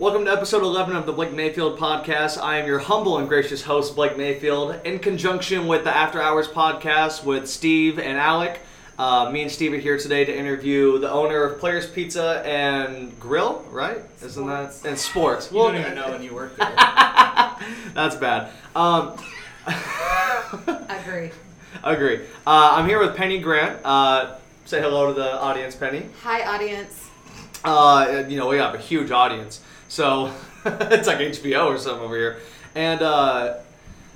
Welcome to episode 11 of the Blake Mayfield podcast. I am your humble and gracious host, Blake Mayfield, in conjunction with the After Hours podcast with Steve and Alec. Uh, me and Steve are here today to interview the owner of Players Pizza and Grill, right? Isn't that and sports? You don't even know when you work there. that's bad. Um, Agree. agree. Uh, I'm here with Penny Grant. Uh, say hello to the audience, Penny. Hi, audience. Uh, you know, we have a huge audience. So it's like HBO or something over here. And uh,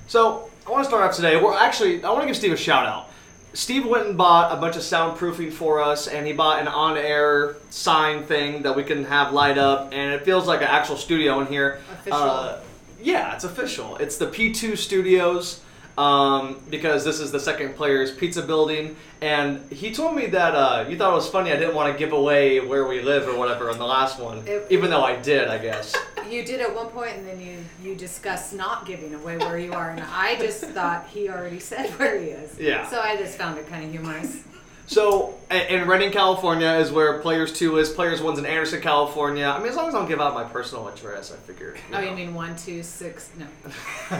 so I want to start off today. We're actually, I want to give Steve a shout out. Steve went and bought a bunch of soundproofing for us, and he bought an on air sign thing that we can have light up, and it feels like an actual studio in here. Official. Uh, yeah, it's official. It's the P2 Studios um, because this is the second player's pizza building. And he told me that uh, you thought it was funny I didn't want to give away where we live or whatever on the last one, It- even though I did, I guess. You did at one point, and then you you discussed not giving away where you are, and I just thought he already said where he is. Yeah. So I just found it kind of humorous. So, in Redding, California is where Players 2 is. Players 1's in Anderson, California. I mean, as long as I don't give out my personal address, I figure. Oh, you know. mean one, two, six? No.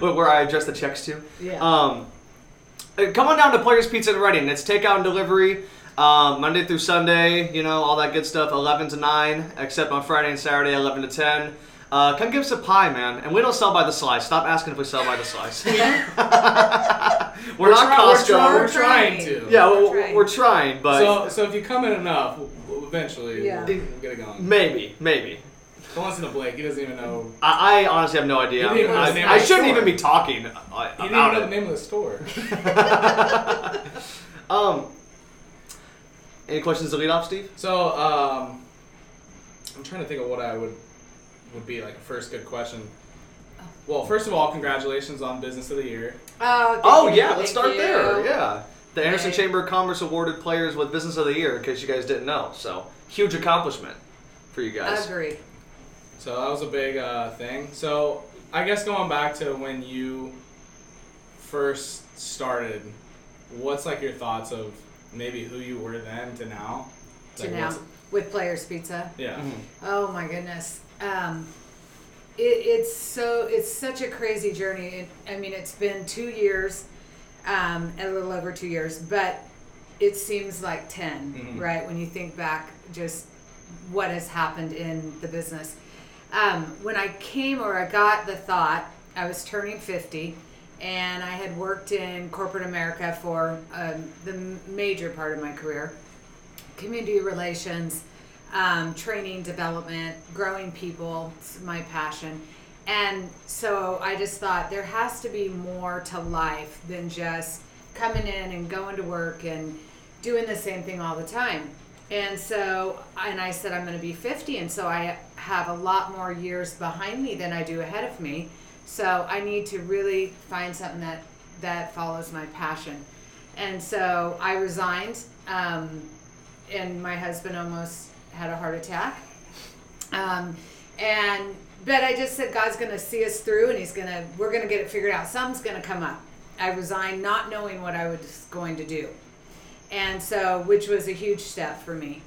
Where I address the checks to? Yeah. Um, uh, come on down to Players Pizza in Redding. It's takeout and delivery, um, Monday through Sunday. You know all that good stuff. Eleven to nine, except on Friday and Saturday, eleven to ten. Uh, come give us a pie, man. And we don't sell by the slice. Stop asking if we sell by the slice. we're, not try- Costco. We're, We're trying trying. to. yeah, we're, We're we're, trying. we're trying, but So, so if you come in enough, we'll, we'll eventually Yeah. we'll, we'll get it going. maybe, maybe. Don't listen to Blake. He doesn't even know. I, I honestly have no idea. You didn't even know I, I shouldn't store. even be talking uh, He didn't even know the name of the store. Um, any questions to lead off, Steve? So, um, I'm trying to think of what I would would be like a first good question. Well, first of all, congratulations on Business of the Year. Oh. thank Oh you, yeah, let's start you. there. Yeah, the Anderson Yay. Chamber of Commerce awarded players with Business of the Year. In case you guys didn't know, so huge accomplishment for you guys. Agree. So that was a big uh, thing. So I guess going back to when you first started, what's like your thoughts of maybe who you were then to now? To Like, now with Players Pizza. Yeah. Mhm. Oh my goodness. Um, it, it's so it's such a crazy journey. It, I mean, it's been two years, um, a little over two years, but it seems like 10 Mhm. right? When you think back, just what has happened in the business. Um, when I came or I got the thought, I was turning fifty, and I had worked in corporate America for um, the major part of my career community relations, um, training, development, growing people. It's my passion. And so I just thought there has to be more to life than just coming in and going to work and doing the same thing all the time. And so, and I said, I'm going to be 50. And so I have a lot more years behind me than I do ahead of me. So I need to really find something that, that follows my passion. And so I resigned. Um, and my husband almost had a heart attack. Um, and but I just said God's going to see us through, and He's going to we're going to get it figured out. Something's going to come up. I resigned, not knowing what I was going to do, and so which was a huge step for me.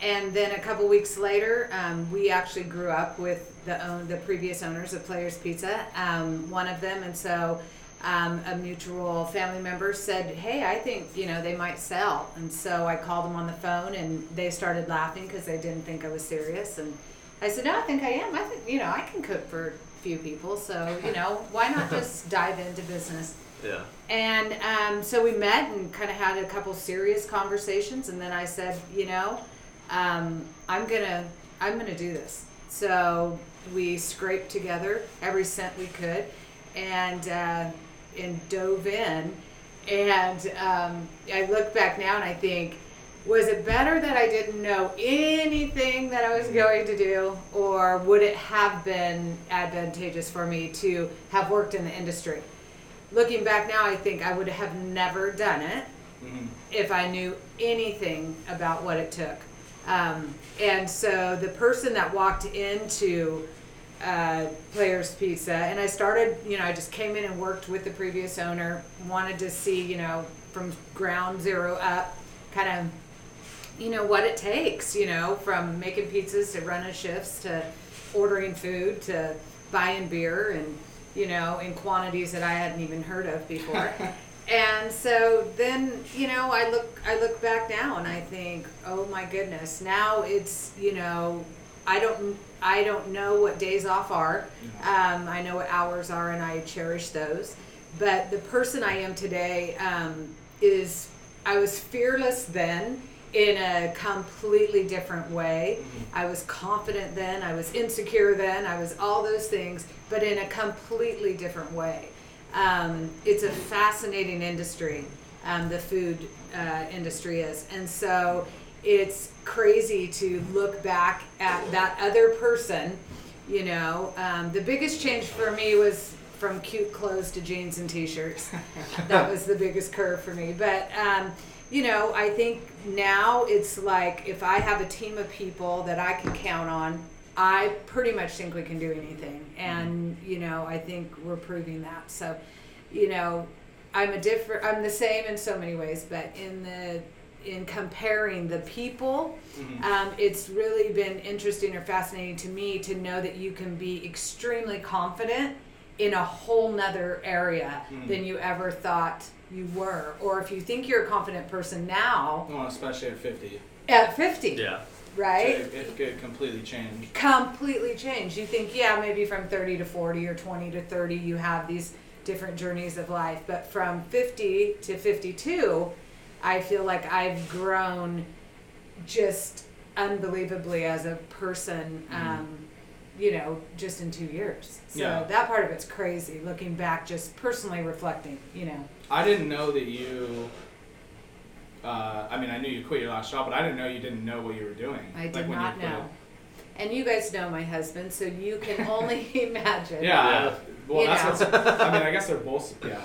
And then a couple weeks later, um, we actually grew up with the own the previous owners of Players Pizza, um, one of them, and so um, a mutual family member said, "Hey, I think you know they might sell." And so I called them on the phone, and they started laughing because they didn't think I was serious. And I said, "No, I think I am. I think you know I can cook for a few people, so you know why not just dive into business." Yeah. And um, so we met and kind of had a couple serious conversations, and then I said, you know, um, I'm gonna I'm gonna do this. So we scraped together every cent we could, and uh, and dove in. And um, I look back now and I think, was it better that I didn't know anything that I was going to do, or would it have been advantageous for me to have worked in the industry? Looking back now, I think I would have never done it Mhm. if I knew anything about what it took. Um, and so the person that walked into uh, Players Pizza, and I started, you know, I just came in and worked with the previous owner, wanted to see, you know, from ground zero up, kind of you know what it takes you know from making pizzas to running shifts to ordering food to buying beer and you know in quantities that i hadn't even heard of before. And so then you know i look i look back now and i think oh my goodness now it's you know i don't i don't know what days off are um, i know what hours are and i cherish those but the person i am today um, is i was fearless then in a completely different way. I was confident then, I was insecure then, I was all those things, but in a completely different way. Um, it's a fascinating industry, um, the food uh, industry is. And so it's crazy to look back at that other person. You know, um, the biggest change for me was from cute clothes to jeans and t shirts. that was the biggest curve for me. But, um, you know, I think now it's like if I have a team of people that I can count on, I pretty much think we can do anything. And, you know, I think we're proving that. So, you know, I'm a different I'm the same in so many ways, but in the in comparing the people, um, it's really been interesting or fascinating to me to know that you can be extremely confident in a whole nother area than you ever thought you were. Or if you think you're a confident person now Well, especially at 50. at 50, Yeah. right? It, it could completely change. completely change. You think, yeah, maybe from 30 to 40 or 20 to 30, you have these different journeys of life. But from 50 to 52, I feel like I've grown just unbelievably as a person, um, you know, just in two years. So Yeah. that part of it's crazy looking back, just personally reflecting, you know. I didn't know that you. Uh, I mean, I knew you quit your last job, but I didn't know you didn't know what you were doing. I did like when not you quit. know. And you guys know my husband, so you can only imagine. Yeah. Yeah. Well, You that's know. what's. I mean, I guess they're both. Yeah.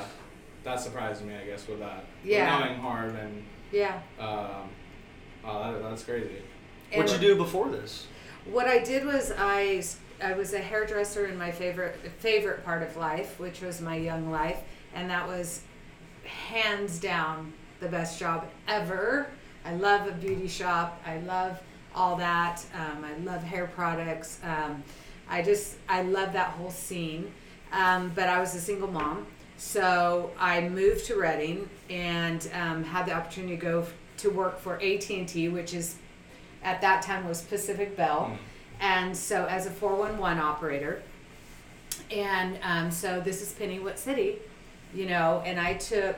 That surprised me, I guess, with that. With Yeah. knowing Harv and. Yeah. Um, oh, that, that's crazy. What'd you do before this? What I did was I I was a hairdresser in my favorite favorite part of life, which was my young life, and that was hands down the best job ever. I love a beauty shop. I love all that. Um, I love hair products. Um, I just I love that whole scene. Um, but I was a single mom, so I moved to Redding and um, had the opportunity to go f- to work for AT and T, which is at that time was Pacific Bell, and so as a 411 operator. And um, so this is Penny, what city, you know, and I took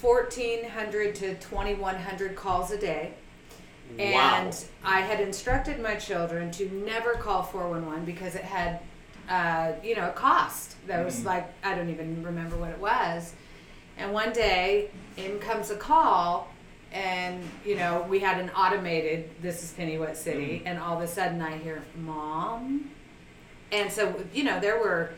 1,400 to 2,100 calls a day. Wow. And I had instructed my children to never call 411 because it had, uh, you know, a cost. That was Mhm. like, I don't even remember what it was. And one day, in comes a call, and, you know, we had an automated, this is Penny, what city, and all of a sudden I hear, Mom? And so, you know, there were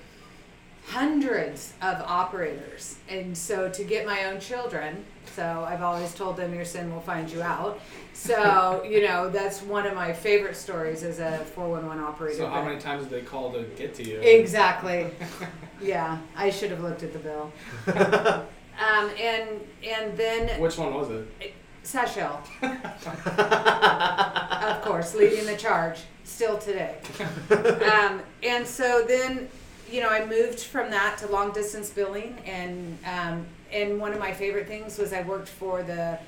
hundreds of operators. And so to get my own children, so I've always told them your sin will find you out. So, you know, that's one of my favorite stories as a 411 operator. So, how many times did they call to get to you? Exactly. yeah, I should have looked at the bill. um, and and then Which one was it? Seychelles, of course, leading the charge still today. Um, and so then, you know, I moved from that to long distance billing, and um, and one of my favorite things was I worked for the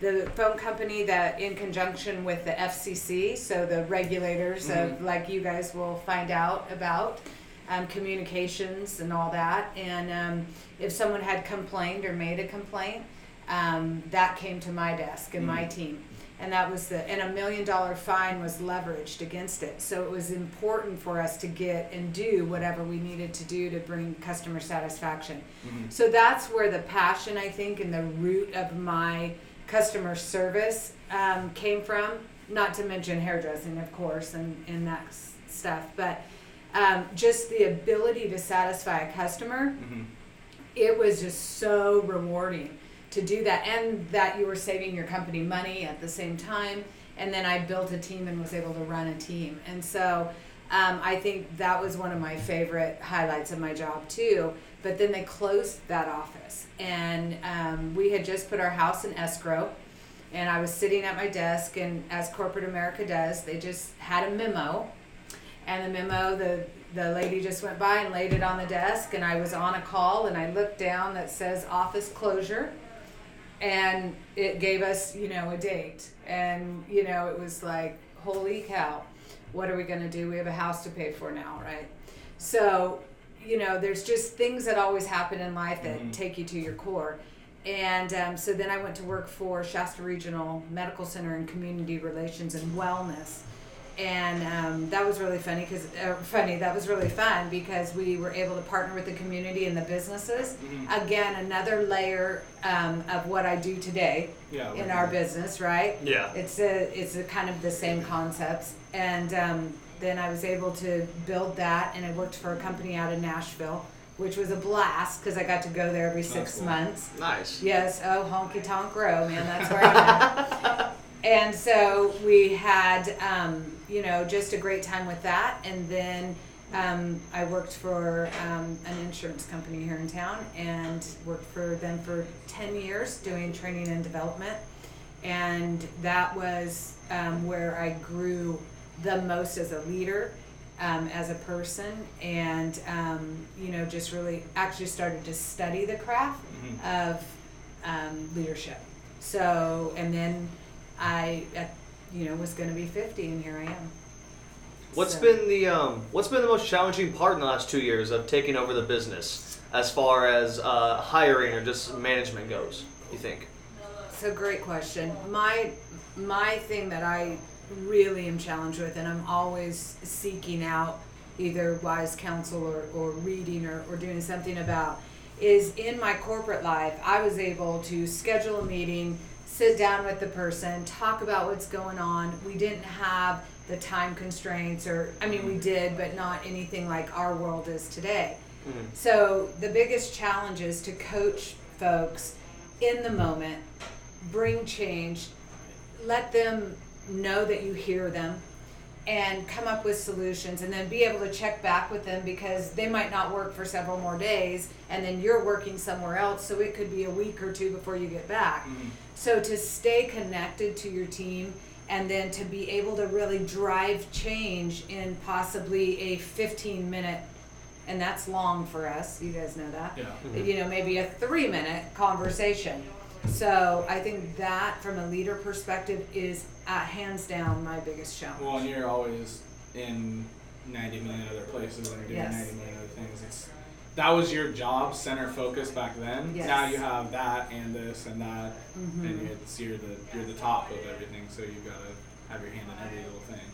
the phone company that in conjunction with the FCC, so the regulators of like you guys will find out about um, communications and all that. And um, if someone had complained or made a complaint, um, that came to my desk and my team. And that was the, and a million dollar fine was leveraged against it. So it was important for us to get and do whatever we needed to do to bring customer satisfaction. So that's where the passion, I think, and the root of my customer service um, came from. Not to mention hairdressing, of course, and, and that s- stuff. But um, just the ability to satisfy a customer Mhm. it was just so rewarding to do that and that you were saving your company money at the same time. And then i built a team and was able to run a team. And so um, i think that was one of my favorite highlights of my job too. But then they closed that office. And um, we had just put our house in escrow. And I was sitting at my desk, and as corporate America does, they just had a memo, and the memo, the the lady just went by and laid it on the desk, and I was on a call, and I looked down that says office closure, and it gave us, you know, a date, and you know, it was like, holy cow, what are we gonna do? We have a house to pay for now, right? So, you know, there's just things that always happen in life that Mhm. take you to your core. And um, so then I went to work for Shasta Regional Medical Center in Community Relations and Wellness. And um, that was really funny because uh, funny. That was really fun because we were able to partner with the community and the businesses. Mhm. Again, another layer um, of what I do today Yeah. in our business, right? Yeah. It's a it's a kind of the same concepts, and um, then I was able to build that, and I worked for a company out of Nashville, which was a blast because I got to go there every six cool. months. Nice. Yes, oh honky tonk row, man, that's where I'm at. and so we had, um, you know, just a great time with that, and then. Um, I worked for um, an insurance company here in town and worked for them for 10 years doing training and development and that was um, where I grew the most as a leader, um, as a person, and um, you know, just really actually started to study the craft Mhm. of um, leadership. So, and then I, uh, you know, was going to be fifty, and here I am. What's So- been the um, What's been the most challenging part in the last two years of taking over the business, as far as uh, hiring or just management goes? You think? It's a great question. My my thing that I really am challenged with, and I'm always seeking out either wise counsel or, or reading or, or doing something about, is in my corporate life, I was able to schedule a meeting, sit down with the person, talk about what's going on. We didn't have the time constraints, or I mean, we did, but not anything like our world is today. Mhm. So the biggest challenge is to coach folks in the moment, bring change, let them know that you hear them, and come up with solutions, and then be able to check back with them because they might not work for several more days, and then you're working somewhere else, so it could be a week or two before you get back. Mhm. So to stay connected to your team and then to be able to really drive change in possibly a 15 minute and that's long for us. You guys know that. Yeah. You know, maybe a 3 minute conversation. So I think that from a leader perspective is uh, hands down my biggest challenge. Well, and you're always in 90 million other places and doing Yes. 90 million other things. It's that was your job center focus back then. Yes. Now you have that and this and that, Mhm. and it's, you're the you're the top of everything. So you've got to have your hand in every little thing.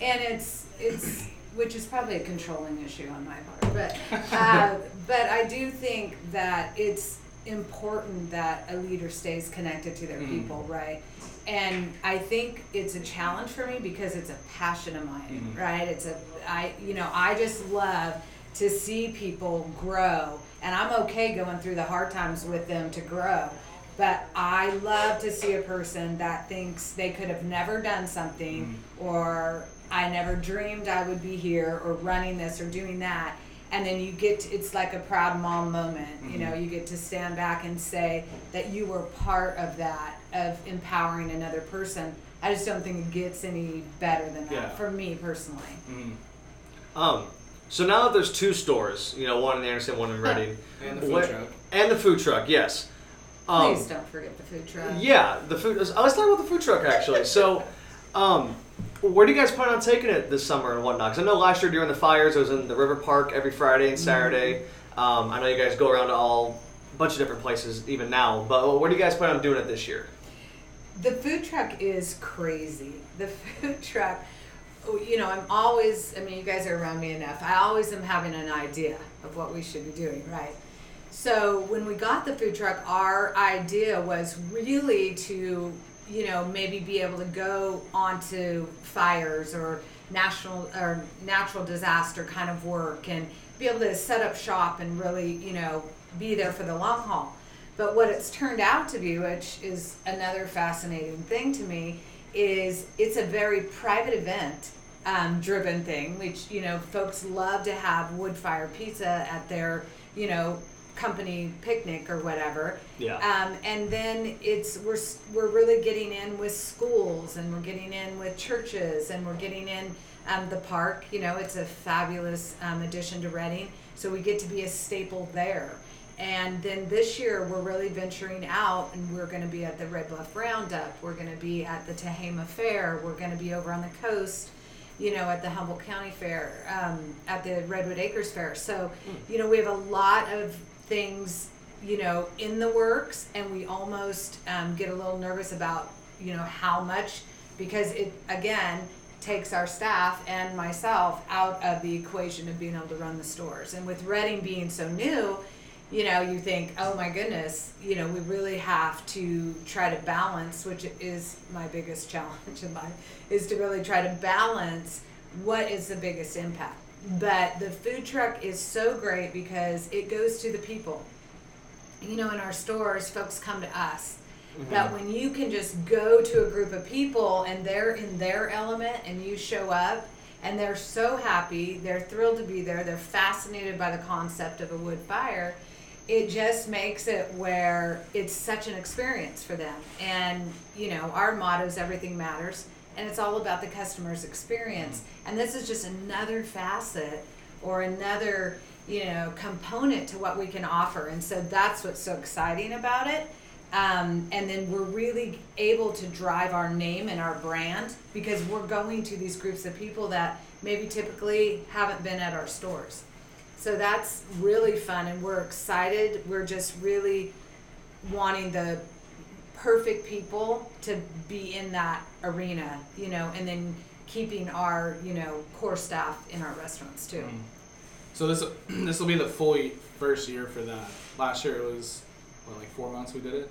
and it's it's which is probably a controlling issue on my part but uh, but i do think that it's important that a leader stays connected to their Mhm. people right and i think it's a challenge for me because it's a passion of mine Mhm. right it's a i you know i just love to see people grow and i'm okay going through the hard times with them to grow but I love to see a person that thinks they could have never done something or I never dreamed I would be here or running this or doing that. And then you get, to, it's like a proud mom moment. You know, you get to stand back and say that you were part of that, of empowering another person. I just don't think it gets any better than that Yeah. for me personally. Mm. Um, so now that there's two stores, you know, one in Anderson, one in Redding, And the food what- truck. and the food truck, yes. Um, Please don't forget the food truck. Yeah, the food. Let's talk about the food truck actually. So, um, where do you guys plan on taking it this summer and whatnot? Because I know last year during the fires, it was in the River Park every Friday and Saturday. Um, I know you guys go around to all a bunch of different places even now. But where do you guys plan on doing it this year? The food truck is crazy. The food truck, Oh, you know, I'm always, I mean, you guys are around me enough. I always am having an idea of what we should be doing, right? So when we got the food truck, our idea was really to, you know, maybe be able to go onto fires or national or natural disaster kind of work and be able to set up shop and really, you know, be there for the long haul. But what it's turned out to be, which is another fascinating thing to me, is it's a very private event um, driven thing, which, you know, folks love to have wood fire pizza at their, you know, company picnic or whatever. Yeah. Um, and then it's we're we're really getting in with schools and we're getting in with churches and we're getting in um, the park. You know, it's a fabulous um, addition to Redding, so we get to be a staple there. And then this year we're really venturing out and we're going to be at the Red Bluff Roundup. We're going to be at the Tehama Fair. We're going to be over on the coast you know, at the Humboldt County Fair, um, at the Redwood Acres Fair. So, you know, we have a lot of things, you know, in the works, and we almost um, get a little nervous about, you know, how much, because it, again, takes our staff and myself out of the equation of being able to run the stores. And with Redding being so new, you know, you think, oh my goodness, you know, we really have to try to balance, which is my biggest challenge in life, is to really try to balance what is the biggest impact. But the food truck is so great because it goes to the people. You know, in our stores, folks come to us. Mm-hmm. But when you can just go to a group of people and they're in their element and you show up and they're so happy, they're thrilled to be there, they're fascinated by the concept of a wood fire, it just makes it where it's such an experience for them. And, you know, our motto is everything matters and it's all about the customer's experience. And this is just another facet or another, you know, component to what we can offer. And so that's what's so exciting about it. Um, and then we're really able to drive our name and our brand because we're going to these groups of people that maybe typically haven't been at our stores. So that's really fun, and we're excited. We're just really wanting the perfect people to be in that arena, you know, and then keeping our, you know, core staff in our restaurants too. So this this will be the full y- first year for that. Last year it was what like four months we did it,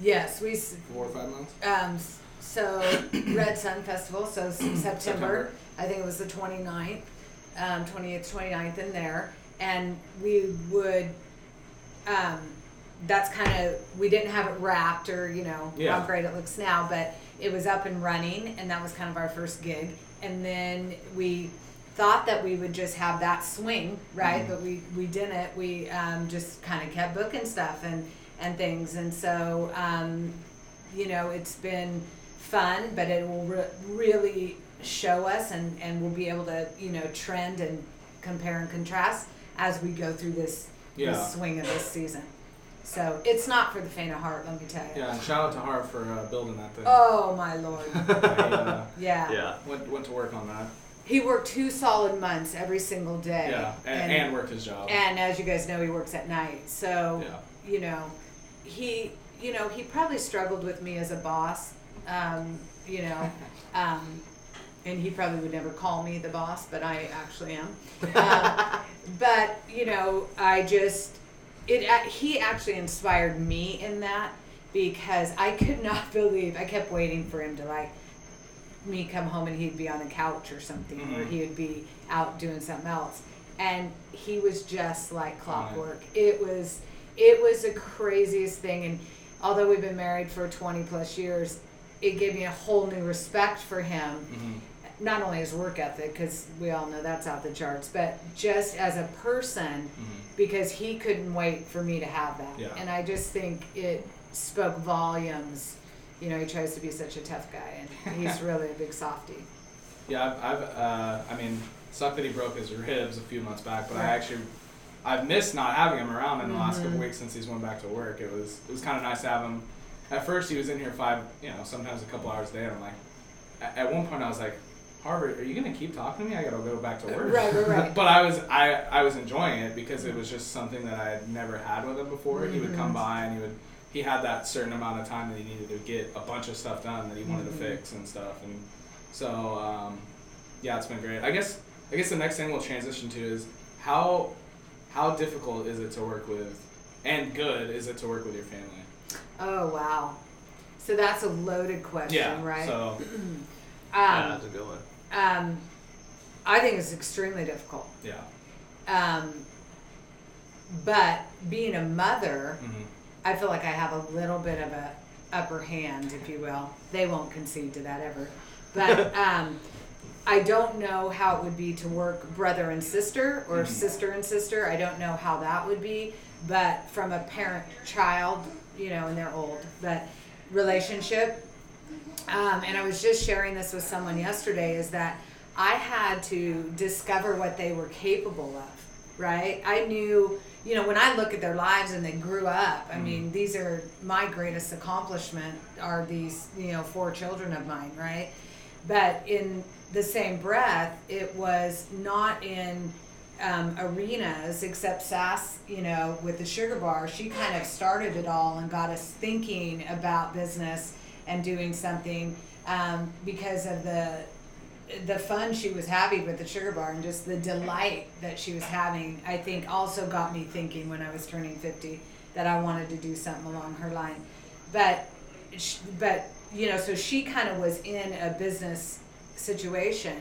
Yes, we four or five months. Um, so Red Sun Festival, so September, September. I think it was the 29th, um, 28th, 29th in there. And we would, um, that's kind of, we didn't have it wrapped or, you know, Yeah. how great it looks now, but it was up and running and that was kind of our first gig. And then we thought that we would just have that swing, right? Mhm. But we, we didn't. We um, just kind of kept booking stuff and, and things. And so, um, you know, it's been fun, but it will re- really show us and, and we'll be able to, you know, trend and compare and contrast as we go through this, Yeah. this swing of this season. So it's not for the faint of heart, let me tell you. Yeah, and shout out to Harv for uh, building that thing. Oh my lord. I uh, Yeah. Yeah. went went to work on that. He worked two solid months every single day. Yeah, and, and, worked his job. and as you guys know, he works at night. So, Yeah. you know, he, you know, he probably struggled with me as a boss. Um, you know, um, and he probably would never call me the boss, but I actually am. Um, but you know, I just, it. He actually inspired me in that because I could not believe. I kept waiting for him to like me come home and he'd be on the couch or something, or Mhm. he would be out doing something else, and he was just like clockwork. It was, it was the craziest thing, and although we've been married for twenty plus years, it gave me a whole new respect for him. Mhm. Not only his work ethic, because we all know that's out the charts, but just as a person, Mhm. because he couldn't wait for me to have that. Yeah. And I just think it spoke volumes. You know, he tries to be such a tough guy, and he's really a big softie. Yeah, I've, I've uh, I mean, sucked that he broke his ribs a few months back, but I actually, I've missed not having him around in the last couple Mhm. weeks since he's went back to work. It was, it was kind of nice to have him. At first, he was in here five, you know, sometimes a couple hours a day, and I'm like, at, at one point, I was like, Harvard, are you gonna keep talking to me? I gotta go back to work. Right, right, right. but I was, I, I was enjoying it because it was just something that I had never had with him before. He would come Mhm. by and he would, he had that certain amount of time that he needed to get a bunch of stuff done that he wanted Mhm. to fix and stuff, and so um, yeah, it's been great. I guess I guess the next thing we'll transition to is how how difficult is it to work with, and good is it to work with your family? Oh wow! So that's a loaded question, Yeah. right? So yeah, um, that's a good one. Um, I think it's extremely difficult. yeah. Um, but being a mother, hmm I feel like I have a little bit of a upper hand, if you will. They won't concede to that ever. But um, I don't know how it would be to work brother and sister or Mhm. sister and sister. I don't know how that would be. but from a parent child, you know, and they're old, but relationship. Um, and I was just sharing this with someone yesterday is that I had to discover what they were capable of, right? I knew, you know, when I look at their lives and they grew up, I mean, these are my greatest accomplishment are these, you know, four children of mine, right? But in the same breath, it was not in um, arenas except Sass, you know, with the sugar bar. She kind of started it all and got us thinking about business and doing something um, because of the the fun she was having with the sugar bar and just the delight that she was having. I think also got me thinking when I was turning fifty that I wanted to do something along her line, but but you know, so she kind of was in a business situation.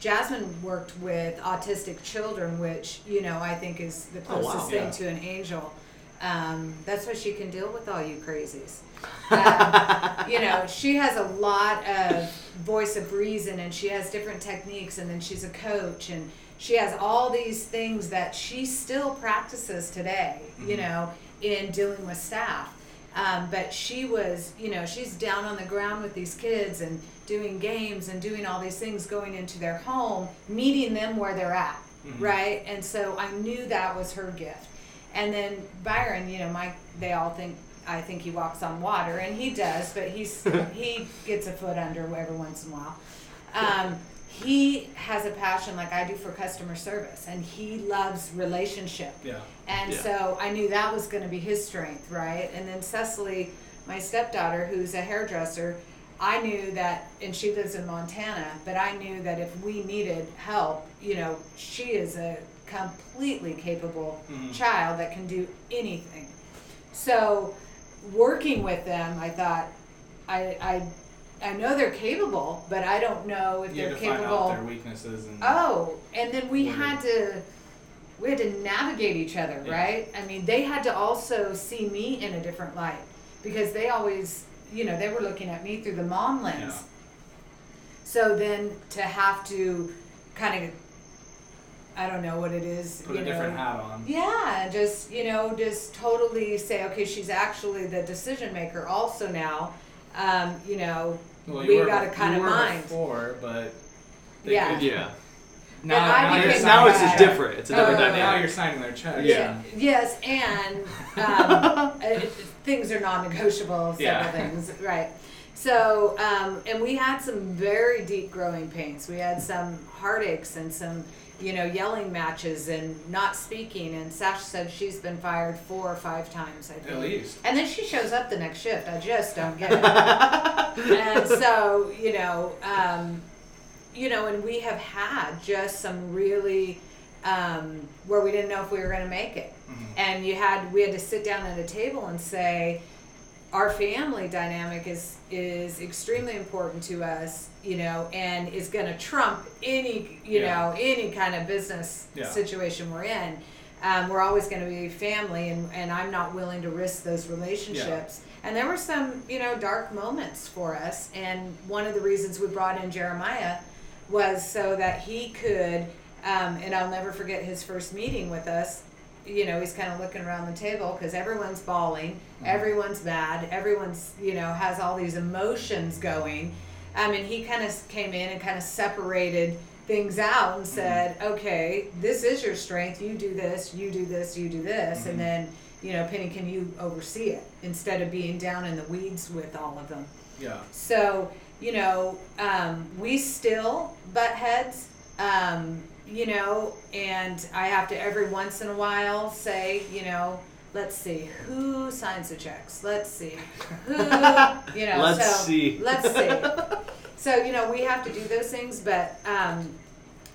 Jasmine worked with autistic children, which you know I think is the Oh, wow. closest thing Yeah. to an angel. Um, that's why she can deal with all you crazies. Um, you know, she has a lot of voice of reason, and she has different techniques, and then she's a coach, and she has all these things that she still practices today. You know, in dealing with staff. Um, but she was, you know, she's down on the ground with these kids and doing games and doing all these things, going into their home, meeting them where they're at, right? And so I knew that was her gift. And then Byron, you know, Mike, they all think I think he walks on water, and he does, but he's he gets a foot under every once in a while. Um, he has a passion like I do for customer service, and he loves relationship. Yeah. And Yeah. so I knew that was going to be his strength, right? And then Cecily, my stepdaughter, who's a hairdresser, I knew that, and she lives in Montana, but I knew that if we needed help, you know, she is a completely capable Mhm. child that can do anything. So working with them, I thought, I, I, I know they're capable, but I don't know if You they're had to find capable. their weaknesses and Oh, and then we Wondered. had to we had to navigate each other, Yeah. right? I mean, they had to also see me in a different light because they always, you know, they were looking at me through the mom lens. Yeah. So then to have to kind of I don't know what it is, put you a know. different hat on. Yeah, just you know, just totally say, okay, she's actually the decision maker also now. Um, you know, Well, we were got a kind you of were mind. Before, but they Yeah. could- Yeah. Now, I now, you're It's, now it's guy. just different. It's a different Oh. now you're signing their checks. Yeah. Yes, and um, uh, things are non-negotiable. Several Yeah. things, right? So, um, and we had some very deep growing pains. We had some heartaches and some, you know, yelling matches and not speaking. And Sasha said she's been fired four or five times. I think. At least. And then she shows up the next shift. I just don't get it. and so, you know, um, you know, and we have had just some really um, where we didn't know if we were going to make it. And you had we had to sit down at a table and say, our family dynamic is is extremely important to us, you know, and is going to trump any you Yeah. know any kind of business Yeah. situation we're in. Um, we're always going to be family, and, and I'm not willing to risk those relationships. And there were some, you know, dark moments for us. And one of the reasons we brought in Jeremiah was so that he could, um, and I'll never forget his first meeting with us. You know, he's kind of looking around the table because everyone's bawling, everyone's mad, everyone's, you know, has all these emotions going. Um, and he kind of came in and kind of separated things out and said, okay, this is your strength. You do this, you do this, you do this. And then, you know, Penny, can you oversee it instead of being down in the weeds with all of them? Yeah. So, you know, um, we still butt heads, um, you know, and I have to every once in a while say, you know, let's see who signs the checks. Let's see who, you know. Let's so, see. Let's see. So you know, we have to do those things, but um,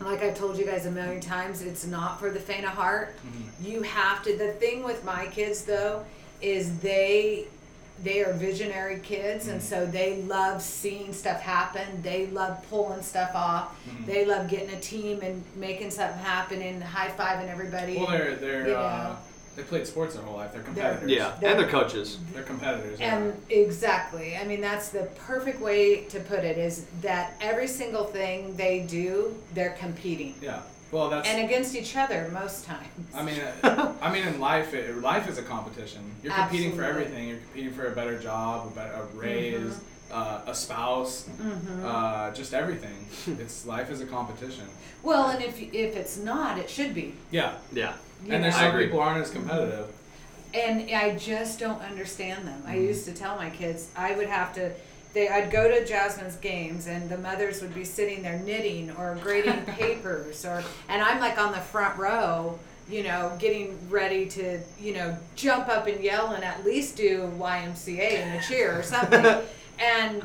like I've told you guys a million times, it's not for the faint of heart. You have to. The thing with my kids though is they they are visionary kids and so they love seeing stuff happen they love pulling stuff off they love getting a team and making something happen and high-fiving everybody Well, they're they're you uh, know. they played sports their whole life. They're competitors. Yeah, and their coaches. They're competitors. And exactly. I mean, that's the perfect way to put it is that every single thing they do, they're competing. yeah. Yeah. Well, that's. And against each other most times. I mean, uh, I mean, in life, it, life is a competition. You're competing for Absolutely. everything. You're competing for a better job, a better a raise, uh, a spouse, Mm-hmm. uh, just everything. it's life is a competition. Well, and if if it's not, it should be. Yeah. Yeah. You and there's know? I some agree. people aren't as competitive. And I just don't understand them. Mm-hmm. I used to tell my kids I would have to. They, I'd go to Jasmine's games, and the mothers would be sitting there knitting or grading papers, or and I'm like on the front row, you know, getting ready to, you know, jump up and yell and at least do YMCA in a cheer or something. and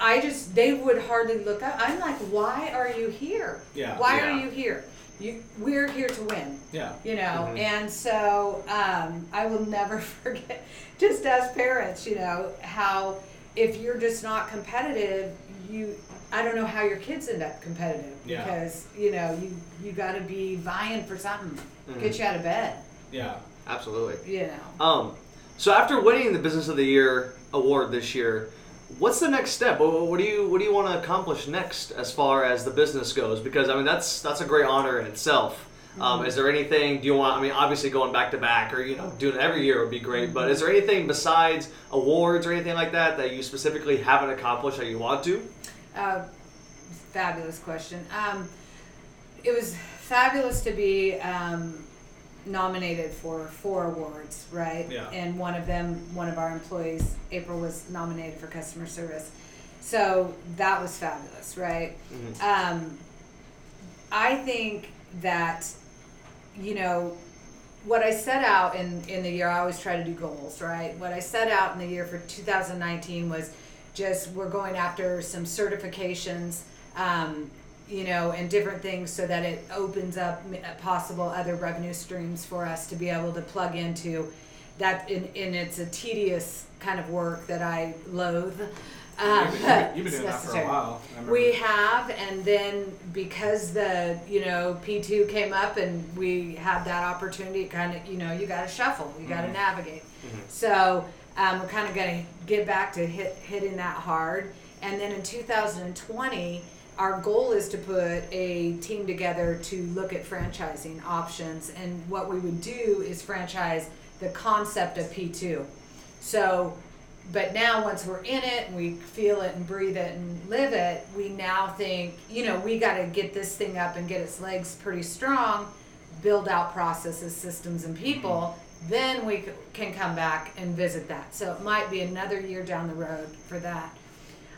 I just, they would hardly look up. I'm like, why are you here? Yeah. Why Yeah. are you here? You, we're here to win Yeah. you know Mhm. and so um, i will never forget just as parents you know how if you're just not competitive you i don't know how your kids end up competitive Yeah. because you know you you got to be vying for something get you out of bed Yeah. Absolutely. you know Um, so after winning the Business of the Year award this year, what's the next step? What, what do you what do you want to accomplish next as far as the business goes? Because I mean that's that's a great honor in itself. Um, is there anything? Do you want? I mean, obviously going back to back or you know doing it every year would be great. But is there anything besides awards or anything like that that you specifically haven't accomplished that you want to? uh, fabulous question um, it was fabulous to be um, nominated for four awards, right? Yeah. And one of them, one of our employees, April, was nominated for customer service. So that was fabulous, right? Um, I think that, you know, what I set out in, in the year, I always try to do goals, right? What I set out in the year for 2019 was just we're going after some certifications, um, you know, and different things so that it opens up possible other revenue streams for us to be able to plug into. That in, and it's a tedious kind of work that I loathe. Um, You've been, you've been doing that for a while. We have, and then because the you know P two came up and we had that opportunity, kind of you know you got to shuffle, you got to Mhm. navigate. So um, we're kind of going to get back to hit, hitting that hard, and then in 2020, our goal is to put a team together to look at franchising options, and what we would do is franchise the concept of P two. So but now once we're in it and we feel it and breathe it and live it we now think you know we got to get this thing up and get its legs pretty strong build out processes systems and people then we can come back and visit that. So it might be another year down the road for that.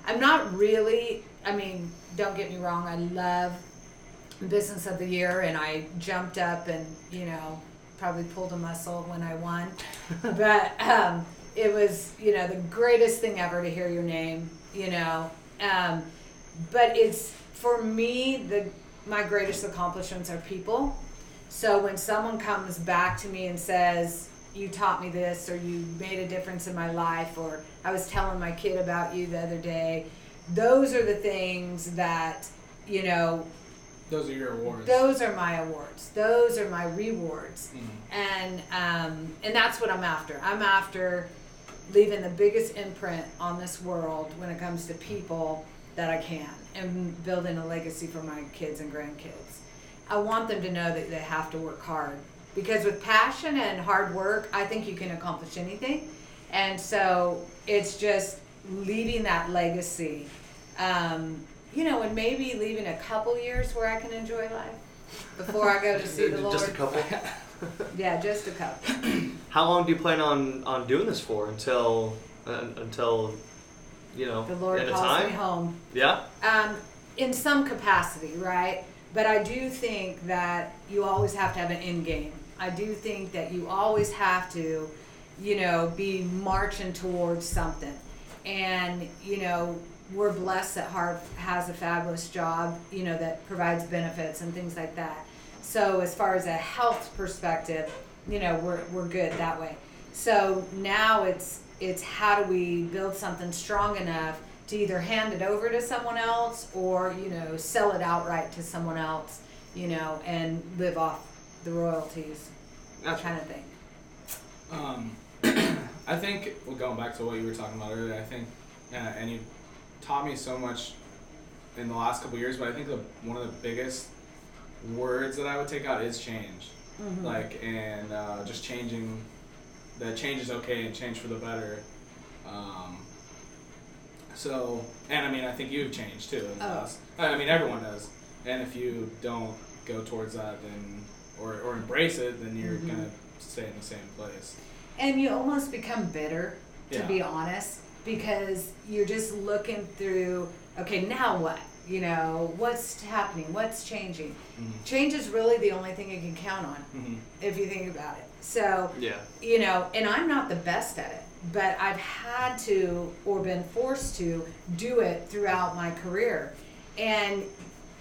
I'm not really i mean don't get me wrong i love business of the year and i jumped up and you know probably pulled a muscle when i won. But um, it was you know the greatest thing ever to hear your name you know um, but it's for me the my greatest accomplishments are people so when someone comes back to me and says you taught me this or you made a difference in my life or i was telling my kid about you the other day those are the things that you know Those are your awards. those are my awards those are my rewards Mhm. and um, and that's what I'm after. I'm after leaving the biggest imprint on this world when it comes to people that I can, and building a legacy for my kids and grandkids. I want them to know that they have to work hard because with passion and hard work, I think you can accomplish anything. And so it's just leaving that legacy. Um, you know, and maybe leaving a couple years where I can enjoy life before I go to see the Lord. Just a couple. Yeah, just a cup. How long do you plan on on doing this for? Until uh, until you know The Lord of calls time? me home. Yeah. Um, in some capacity, right? But I do think that you always have to have an end game. I do think that you always have to, you know, be marching towards something. And, you know, we're blessed that Harv has a fabulous job, you know, that provides benefits and things like that. So as far as a health perspective, you know, we're, we're good that way. So now it's it's how do we build something strong enough to either hand it over to someone else or you know sell it outright to someone else, you know, and live off the royalties, Gotcha. kind of thing. Um, I think well, going back to what you were talking about earlier, I think, uh, and you taught me so much in the last couple years. But I think the, one of the biggest words that I would take out is change, like and uh, just changing. That change is okay and change for the better. Um, so, and I mean, I think you've changed too. In the Oh. I mean, everyone does. And if you don't go towards that, then or, or embrace it, then you're Mhm. gonna stay in the same place. And you almost become bitter, to Yeah. be honest, because you're just looking through, okay, now what? You know, what's happening? What's changing? Mhm. Change is really the only thing you can count on Mhm. if you think about it. So, Yeah. you know, and I'm not the best at it, but I've had to or been forced to do it throughout my career. And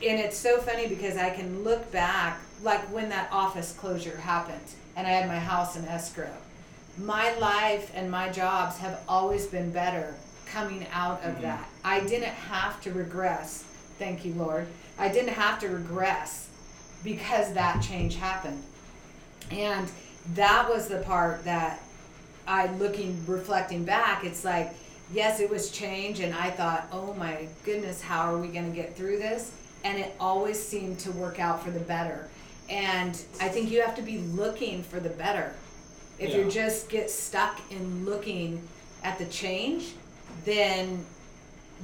and it's so funny because I can look back like when that office closure happened and I had my house in escrow. My life and my jobs have always been better coming out of Mhm. that. I didn't have to regress. Thank you, Lord. I didn't have to regress because that change happened. And that was the part that I looking reflecting back, it's like, yes, it was change and I thought, oh my goodness, how are we gonna get through this? And it always seemed to work out for the better. And I think you have to be looking for the better. If you just get stuck in looking at the change, then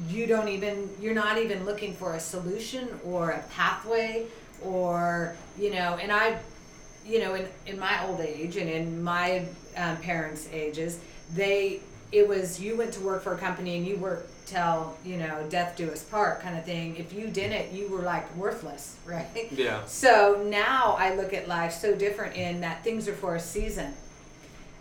you don't even you're not even looking for a solution or a pathway or you know and i you know in, in my old age and in my um, parents ages they it was you went to work for a company and you worked till you know death do us part kind of thing if you didn't you were like worthless right Yeah. so now I look at life so different in that things are for a season.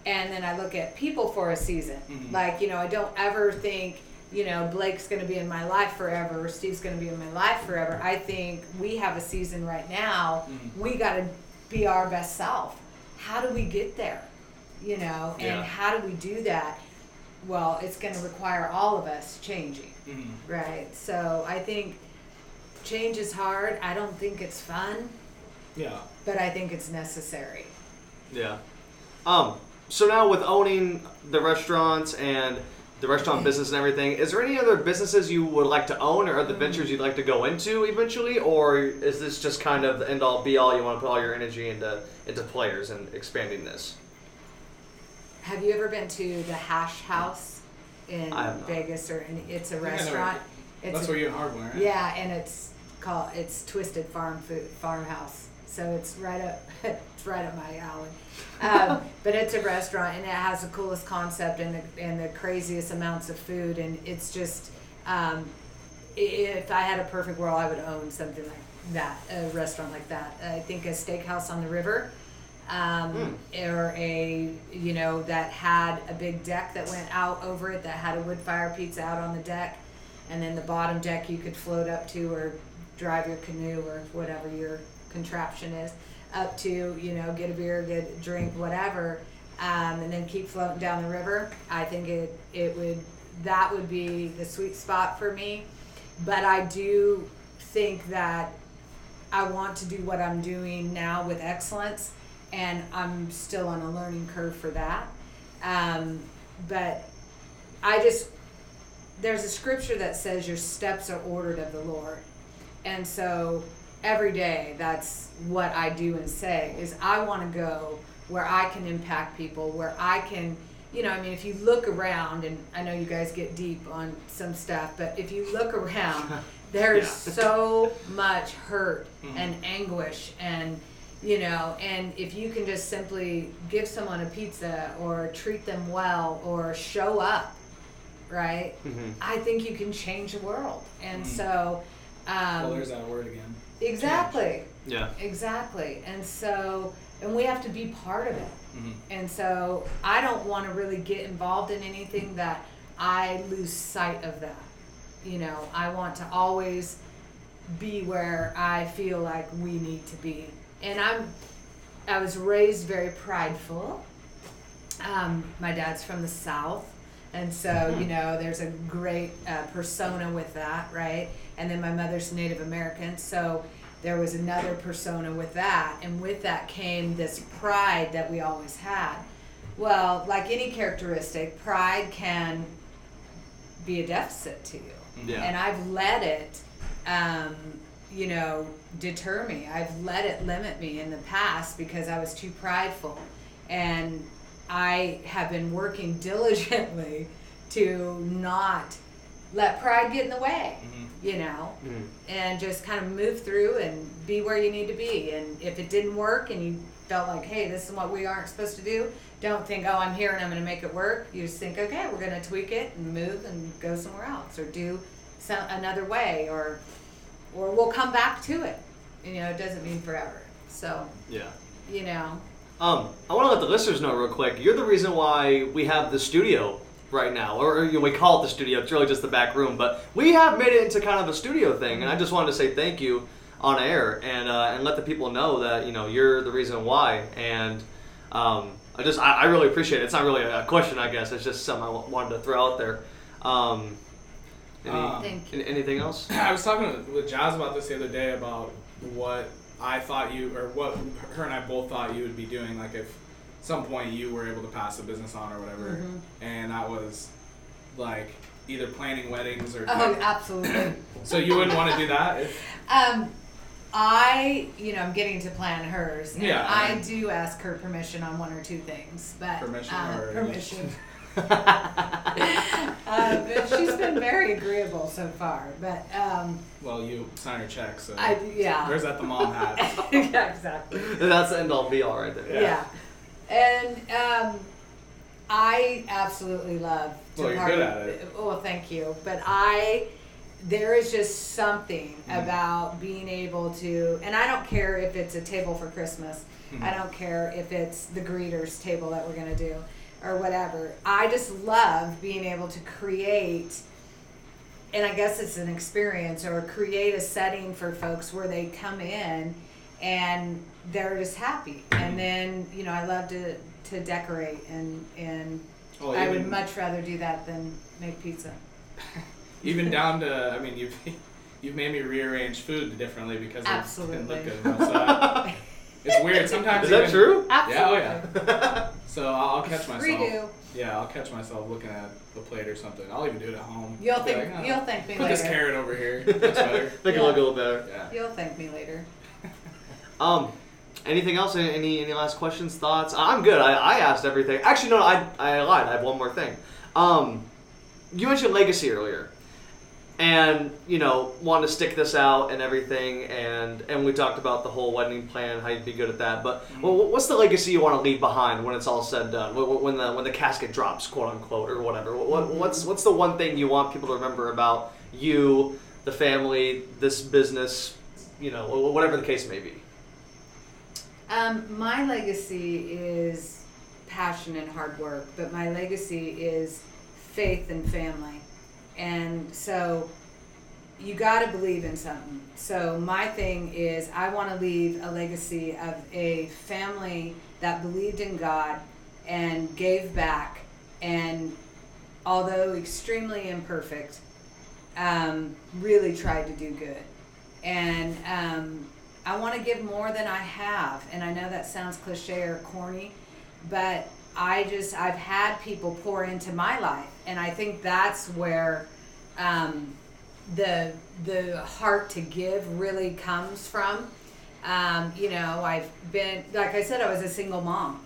And then I look at people for a season. Mhm. Like, you know, I don't ever think, you know, Blake's going to be in my life forever or Steve's going to be in my life forever. I think we have a season right now. Mhm. We got to be our best self. How do we get there? You know, and Yeah. how do we do that? Well, it's going to require all of us changing. Mhm. Right. So I think change is hard. I don't think it's fun Yeah. but I think it's necessary. Yeah. Um. So now with owning the restaurants and the restaurant business and everything, is there any other businesses you would like to own or other mm. ventures you'd like to go into eventually, or is this just kind of the end all be all? You want to put all your energy into into players and expanding this? Have you ever been to the Hash House in I have not. Vegas or in, it's a think I know restaurant? It's That's a- where you hardware. Right? Yeah, and it's called it's Twisted Farm Food Farmhouse. So it's right up it's right up my alley. Um, but it's a restaurant and it has the coolest concept and the, and the craziest amounts of food and it's just um, if I had a perfect world, I would own something like that, a restaurant like that. I think a steakhouse on the river, um, or a you know that had a big deck that went out over it that had a wood fire pizza out on the deck, and then the bottom deck you could float up to or drive your canoe or whatever your contraption is up to. You know, get a beer, get a drink, whatever, um, and then keep floating down the river. I think it it would that would be the sweet spot for me. But I do think that I want to do what I'm doing now with excellence, and I'm still on a learning curve for that. Um, but I just, there's a scripture that says your steps are ordered of the Lord. And so every day, that's what I do and say is I want to go where I can impact people, where I can, you know, I mean, if you look around, and I know you guys get deep on some stuff, but if you look around, there's Yeah. so much hurt Mhm. and anguish and you know and if you can just simply give someone a pizza or treat them well or show up right Mm-hmm. i think you can change the world and Mhm. so um, Well, there's that word again. Exactly Yeah. exactly and so and we have to be part of it Mhm. and so I don't want to really get involved in anything that I lose sight of that. You know, I want to always be where I feel like we need to be. And I'm I was raised very prideful. Um, my dad's from the south. And so, you know, there's a great uh, persona with that, right? And then my mother's Native American. So there was another persona with that. And with that came this pride that we always had. Well, like any characteristic, pride can be a deficit to you. Yeah. And I've let it, um, you know, deter me. I've let it limit me in the past because I was too prideful. And I have been working diligently to not let pride get in the way, Mhm. you know, Mm. and just kind of move through and be where you need to be. And if it didn't work and you felt like, hey, this is what we aren't supposed to do, don't think, oh, I'm here and I'm going to make it work. You just think, okay, we're going to tweak it and move and go somewhere else or do some, another way or or we'll come back to it. You know, it doesn't mean forever. So, Yeah. you know, Um, I want to let the listeners know real quick. You're the reason why we have the studio right now, or, or, you know, we call it the studio. It's really just the back room, but we have made it into kind of a studio thing. And I just wanted to say thank you on air and uh, and let the people know that you know you're the reason why. And um, I just I, I really appreciate it. It's not really a question, I guess. It's just something I w- wanted to throw out there. Um, any, Um, Thank an- anything else? I was talking with- with Jazz about this the other day about what I thought you, or what her and I both thought you would be doing, like if some point you were able to pass the business on or whatever, Mhm. and that was like either planning weddings or. oh, absolutely. so you wouldn't want to do that? If, Um, I, you know, I'm getting to plan hers. And Yeah, I I do ask her permission on one or two things, but Permission uh, or- permission. uh, but she's been very agreeable so far. But um, well, you sign her check, so. I, yeah, Where's that the mom hat? yeah, exactly. That's the end all be all right there. Yeah. And um, I absolutely love to Well, you're party. good at it. Well, thank you. But I, there is just something Mhm. about being able to, and I don't care if it's a table for Christmas. Mhm. I don't care if it's the greeters table that we're gonna do, or whatever. I just love being able to create. And I guess it's an experience or create a setting for folks where they come in and they're just happy. And then, you know, I love to, to decorate and, and Well, I would much rather do that than make pizza. Even down to, I mean, you've you've made me rearrange food differently because it Absolutely. didn't look good enough. So it's weird. Sometimes. Is that even- true? Yeah, oh yeah. So I'll, I'll catch myself. Redo. Yeah, I'll catch myself looking at the plate or something. I'll even do it at home. You'll Be think like, "Oh, you'll thank me Put this carrot over here. Looks better. Make it look a little better. Yeah. You'll thank me later. Um, anything else? Any any, last questions, thoughts? I'm good. I, I asked everything. Actually, no, I I lied. I have one more thing. Um, you mentioned legacy earlier, and you know wanted to stick this out and everything, and and we talked about the whole wedding plan, how you'd be good at that. But well, what's the legacy you want to leave behind when it's all said and done? Wh- wh- When the when the casket drops, quote unquote, or whatever. What, what's what's the one thing you want people to remember about you, the family, this business, you know, whatever the case may be. Um, my legacy is passion and hard work, but my legacy is faith and family. And so you got to believe in something. So my thing is I want to leave a legacy of a family that believed in God and gave back and although extremely imperfect um, really tried to do good. And um, I want to give more than I have. And I know that sounds cliche or corny, but I just, I've had people pour into my life. And I think that's where um, the, the heart to give really comes from. Um, you know, I've been, like I said, I was a single mom.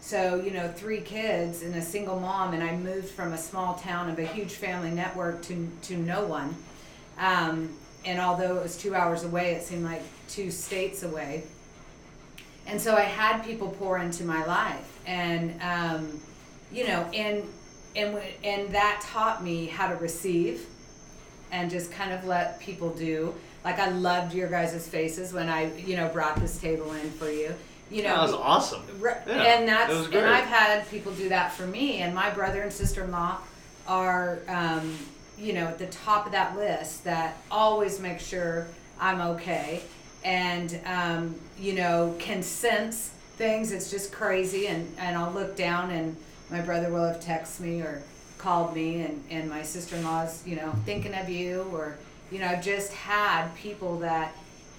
So, you know, three kids and a single mom, and I moved from a small town of a huge family network to, to no one. Um, and although it was two hours away, it seemed like two states away. And so I had people pour into my life, and um, you know, and and and that taught me how to receive, and just kind of let people do. Like I loved your guys' faces when I, you know, brought this table in for you. You know, that was awesome. Right, Yeah, and that's and. I've had people do that for me, and my brother and sister in law are, um, you know, at the top of that list that always make sure I'm okay, and um, you know, can sense things. It's just crazy, and and I'll look down, and my brother will have texted me or called me, and and my sister in law's, you know, thinking of you, or you know, I've just had people that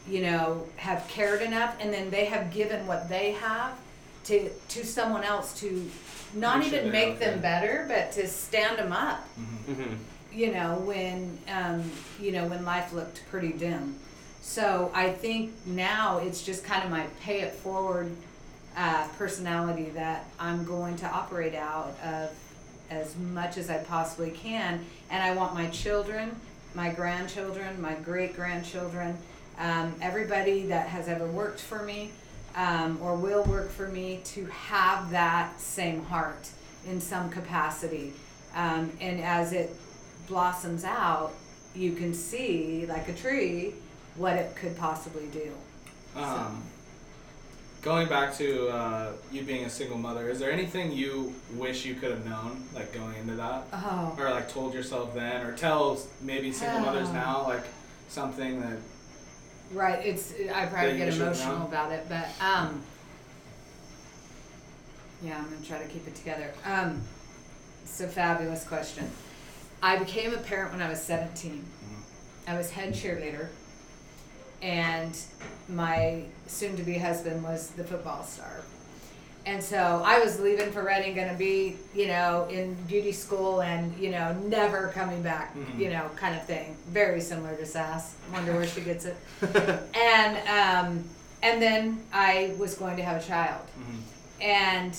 you know, have cared enough and then they have given what they have to to someone else to not Make even they're make them okay. better, but to stand them up. Mm-hmm. You know when um, you know when life looked pretty dim. So I think now it's just kind of my pay it forward uh, personality that I'm going to operate out of as much as I possibly can. And I want my children, my grandchildren, my great grandchildren, um, everybody that has ever worked for me um, or will work for me to have that same heart in some capacity. Um, and as it blossoms out, you can see, like a tree, what it could possibly do. Um, going back to uh, you being a single mother, is there anything you wish you could have known, like going into that, Oh. or like told yourself then, or tell maybe single mothers Oh. now, like something that Right, it's I probably get emotional about it, but um yeah, I'm gonna try to keep it together. Um it's a fabulous question. I became a parent when I was 17. I was head cheerleader, and my soon-to-be husband was the football star. And so I was leaving for Redding, going to be, you know, in beauty school and, you know, never coming back, Mhm. you know, kind of thing. Very similar to Sass. Wonder where she gets it. and um, and then I was going to have a child, and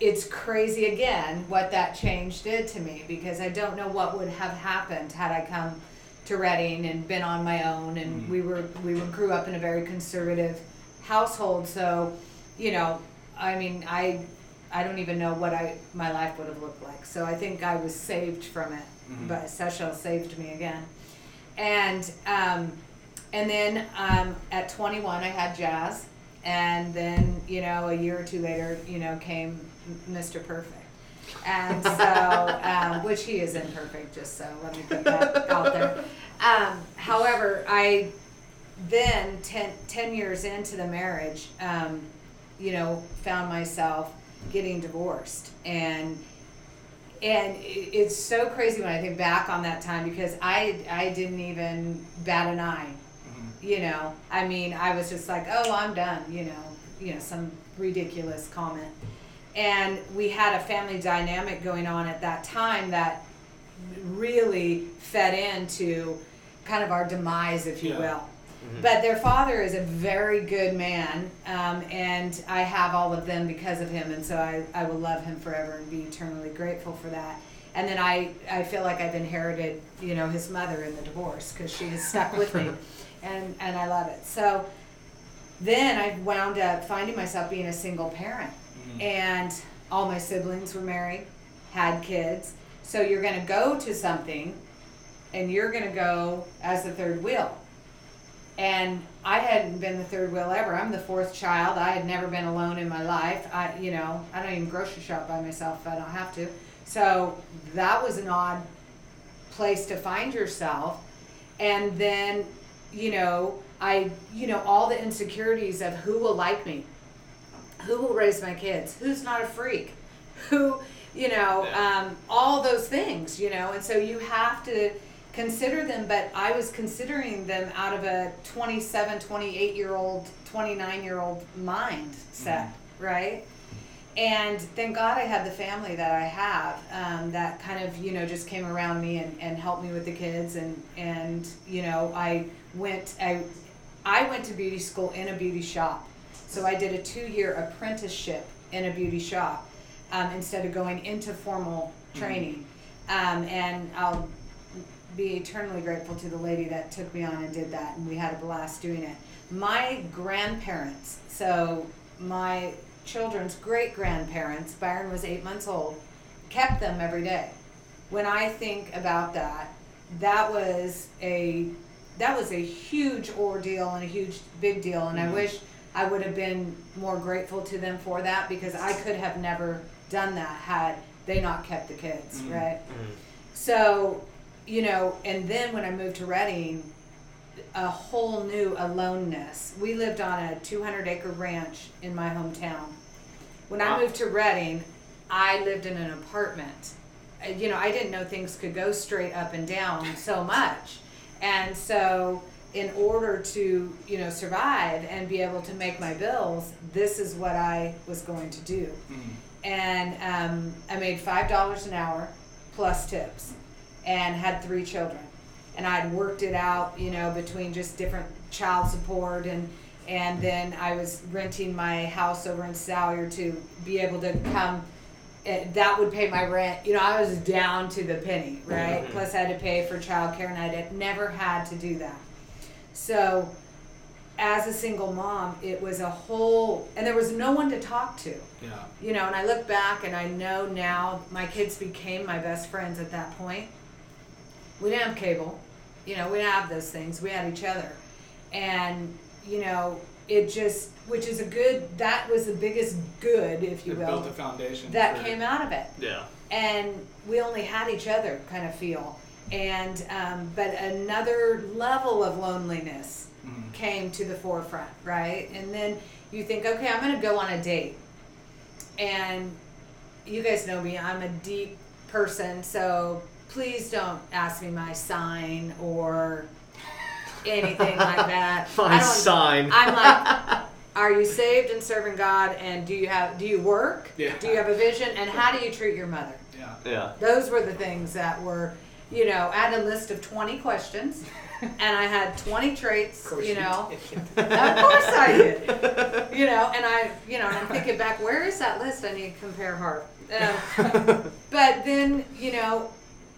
it's crazy again what that change did to me because I don't know what would have happened had I come to Redding and been on my own, and Mhm. we were we were, grew up in a very conservative household, so you know, I mean, I I don't even know what I my life would have looked like. So I think I was saved from it, Mhm. but Sashel saved me again, and um, and then um, at 21 I had Jazz, and then you know a year or two later, you know, came Mr. Perfect. And so, um, which he is imperfect, just so let me put that out there. Um, however, I then 10, 10 years into the marriage, um, you know, found myself getting divorced. And and it's so crazy when I think back on that time because I I didn't even bat an eye you know i mean i was just like oh i'm done you know you know some ridiculous comment and we had a family dynamic going on at that time that really fed into kind of our demise if you Yeah. will but their father is a very good man um, and i have all of them because of him and so I, I will love him forever and be eternally grateful for that and then I, I feel like i've inherited you know his mother in the divorce because she has stuck with me and, and i love it so then i wound up finding myself being a single parent. And all my siblings were married had kids so you're going to go to something and you're going to go as the third wheel and I hadn't been the third wheel ever. I'm the fourth child. I had never been alone in my life. I, you know, I don't even grocery shop by myself if I don't have to. So that was an odd place to find yourself. And then, you know, I, you know, all the insecurities of who will like me, who will raise my kids, who's not a freak, who, you know, um, all those things, you know, and so you have to consider them, but I was considering them out of a 27, 28 year old, 29 year old mindset, right? And thank God I had the family that I have um, that kind of, you know, just came around me and, and helped me with the kids. And, and, you know, I went, I, I went to beauty school in a beauty shop. So I did a two year apprenticeship in a beauty shop um, instead of going into formal training. Um, and I'll be eternally grateful to the lady that took me on and did that, and we had a blast doing it. My grandparents, so my children's great grandparents, Byron was eight months old, kept them every day. When I think about that, that was a that was a huge ordeal and a huge big deal, and I Mhm. wish I would have been more grateful to them for that because I could have never done that had they not kept the kids, Mhm. right? So, you know, and then when I moved to Redding, a whole new aloneness. We lived on a 200 acre ranch in my hometown. When I moved to Redding, I lived in an apartment. Uh, You know, I didn't know things could go straight up and down so much. And so in order to you know survive and be able to make my bills, this is what I was going to do. Mhm. And um, I made five dollars an hour plus tips, and had three children. And I'd worked it out, you know, between just different child support and and then I was renting my house over in Salyer to be able to come. eh, that would pay my rent. You know, I was down to the penny, right? Mhm. Plus, I had to pay for childcare, and I had never had to do that. So, as a single mom, it was a whole, and there was no one to talk to Yeah. you know, and I look back and I know now my kids became my best friends at that point. We didn't have cable, you know, we didn't have those things. We had each other. And, you know, it just, which is a good, that was the biggest good, if you It will, built a foundation. that came out of it Yeah. and we only had each other kind of feel and um, but another level of loneliness Mhm. came to the forefront right and then you think okay i'm going to go on a date and you guys know me i'm a deep person so please don't ask me my sign or anything like that I My sign. i'm like are you saved and serving god and do you have do you work Yeah. do you have a vision and how do you treat your mother Yeah. yeah. those were the things that were you know i had a list of 20 questions and i had 20 traits you know. of course i did. You know and i you know and i'm thinking back where is that list i need to compare harv? Um, but then you know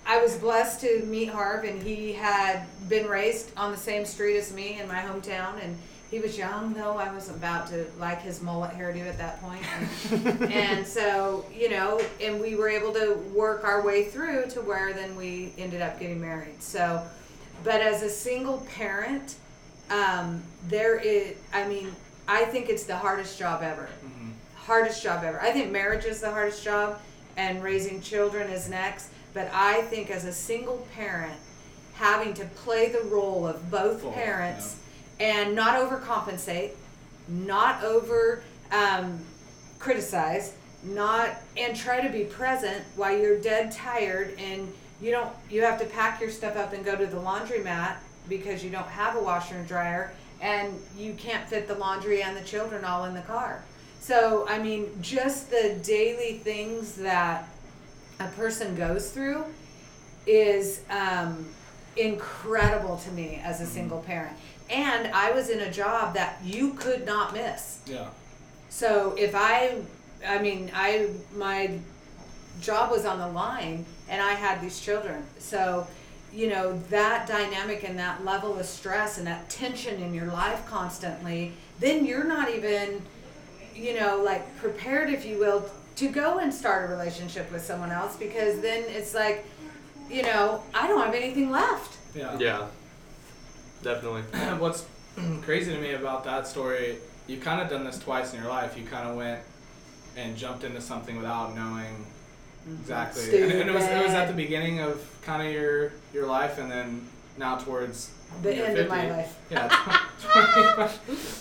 i was blessed to meet harv and he had been raised on the same street as me in my hometown and he was young though i was about to like his mullet hairdo at that point and, and so you know and we were able to work our way through to where then we ended up getting married so but as a single parent um, there is i mean i think it's the hardest job ever Mhm. hardest job ever. I think marriage is the hardest job and raising children is next. But I think as a single parent, having to play the role of both Both, parents and not overcompensate, not over um, criticize, not and try to be present while you're dead tired and you don't you have to pack your stuff up and go to the laundromat because you don't have a washer and dryer and you can't fit the laundry and the children all in the car. So, I mean, just the daily things that a person goes through is um, incredible to me as a single parent. And I was in a job that you could not miss. Yeah. So if I, I mean, I my job was on the line, and I had these children. So, you know, that dynamic and that level of stress and that tension in your life constantly, then you're not even, you know, like prepared, if you will, to go and start a relationship with someone else because then it's like, you know, I don't have anything left. Yeah. Yeah. Definitely. What's crazy to me about that story, you've kind of done this twice in your life. You kind of went and jumped into something without knowing mm-hmm. exactly. And, and it was it was at the beginning of kind of your your life, and then now towards The you're end of my 50. life. Yeah.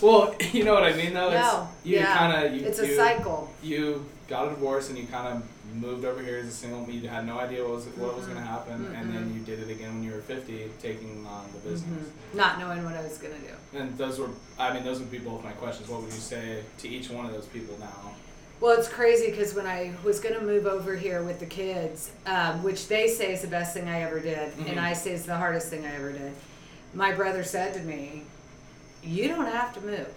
well, you know what I mean, though. No, It's, you yeah. kind of you, It's a you, cycle. you got a divorce and you kind of moved over here as a single. You had no idea what was what was going to happen, and then you did it again when you were fifty, taking on the business. Mhm. Not knowing what I was gonna do. And those were, I mean, those would be both my questions. What would you say to each one of those people now? Well, it's crazy because when I was going to move over here with the kids, um, which they say is the best thing I ever did, Mhm. and I say is the hardest thing I ever did, my brother said to me, You don't have to move.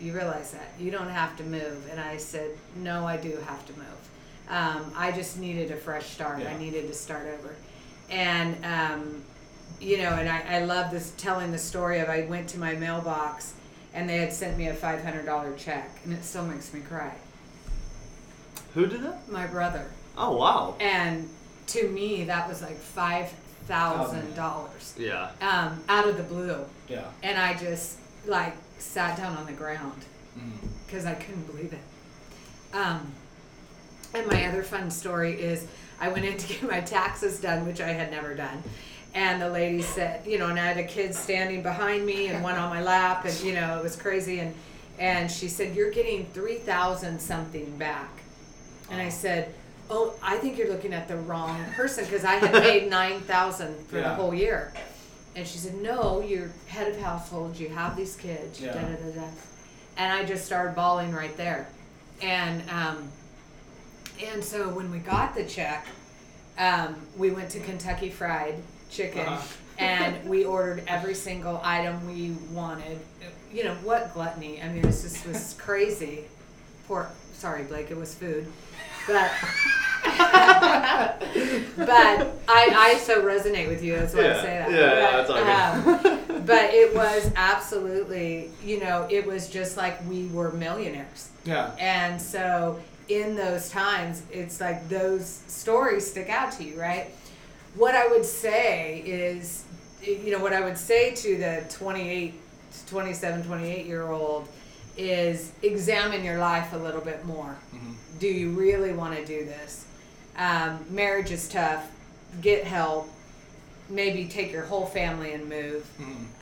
You realize that. You don't have to move. And I said, No, I do have to move. Um, I just needed a fresh start. Yeah. I needed to start over. And, um, you know, and I, I love this telling the story of I went to my mailbox and they had sent me a $500 check, and it still makes me cry. Who did that? My brother. Oh wow. And to me, that was like five thousand dollars Yeah. um, out of the blue, Yeah. and I just like sat down on the ground Mm. because I couldn't believe it. Um, and my other fun story is I went in to get my taxes done, which I had never done. And the lady said, you know, and I had a kid standing behind me and one on my lap, and you know, it was crazy. And and she said, "You're getting three thousand something back." And I said, "Oh, I think you're looking at the wrong person because I had paid nine thousand for the whole year." And she said, no, you're head of household. You have these kids. Yeah. Da, da, da, da. And I just started bawling right there. And um, and so when we got the check, um, we went to Kentucky Fried Chicken Uh-huh. and we ordered every single item we wanted. You know what gluttony? I mean, this just was crazy. Poor, sorry, Blake, it was food, but but I I so resonate with you. That's why I say that. yeah, yeah, But, that's all good. um, but it was absolutely, you know, it was just like we were millionaires. Yeah. And so in those times, it's like those stories stick out to you, right? What I would say is, you know, what I would say to the 28, 27, 28 year old is examine your life a little bit more. Do you really want to do this? Um, marriage is tough. Get help. Maybe take your whole family and move.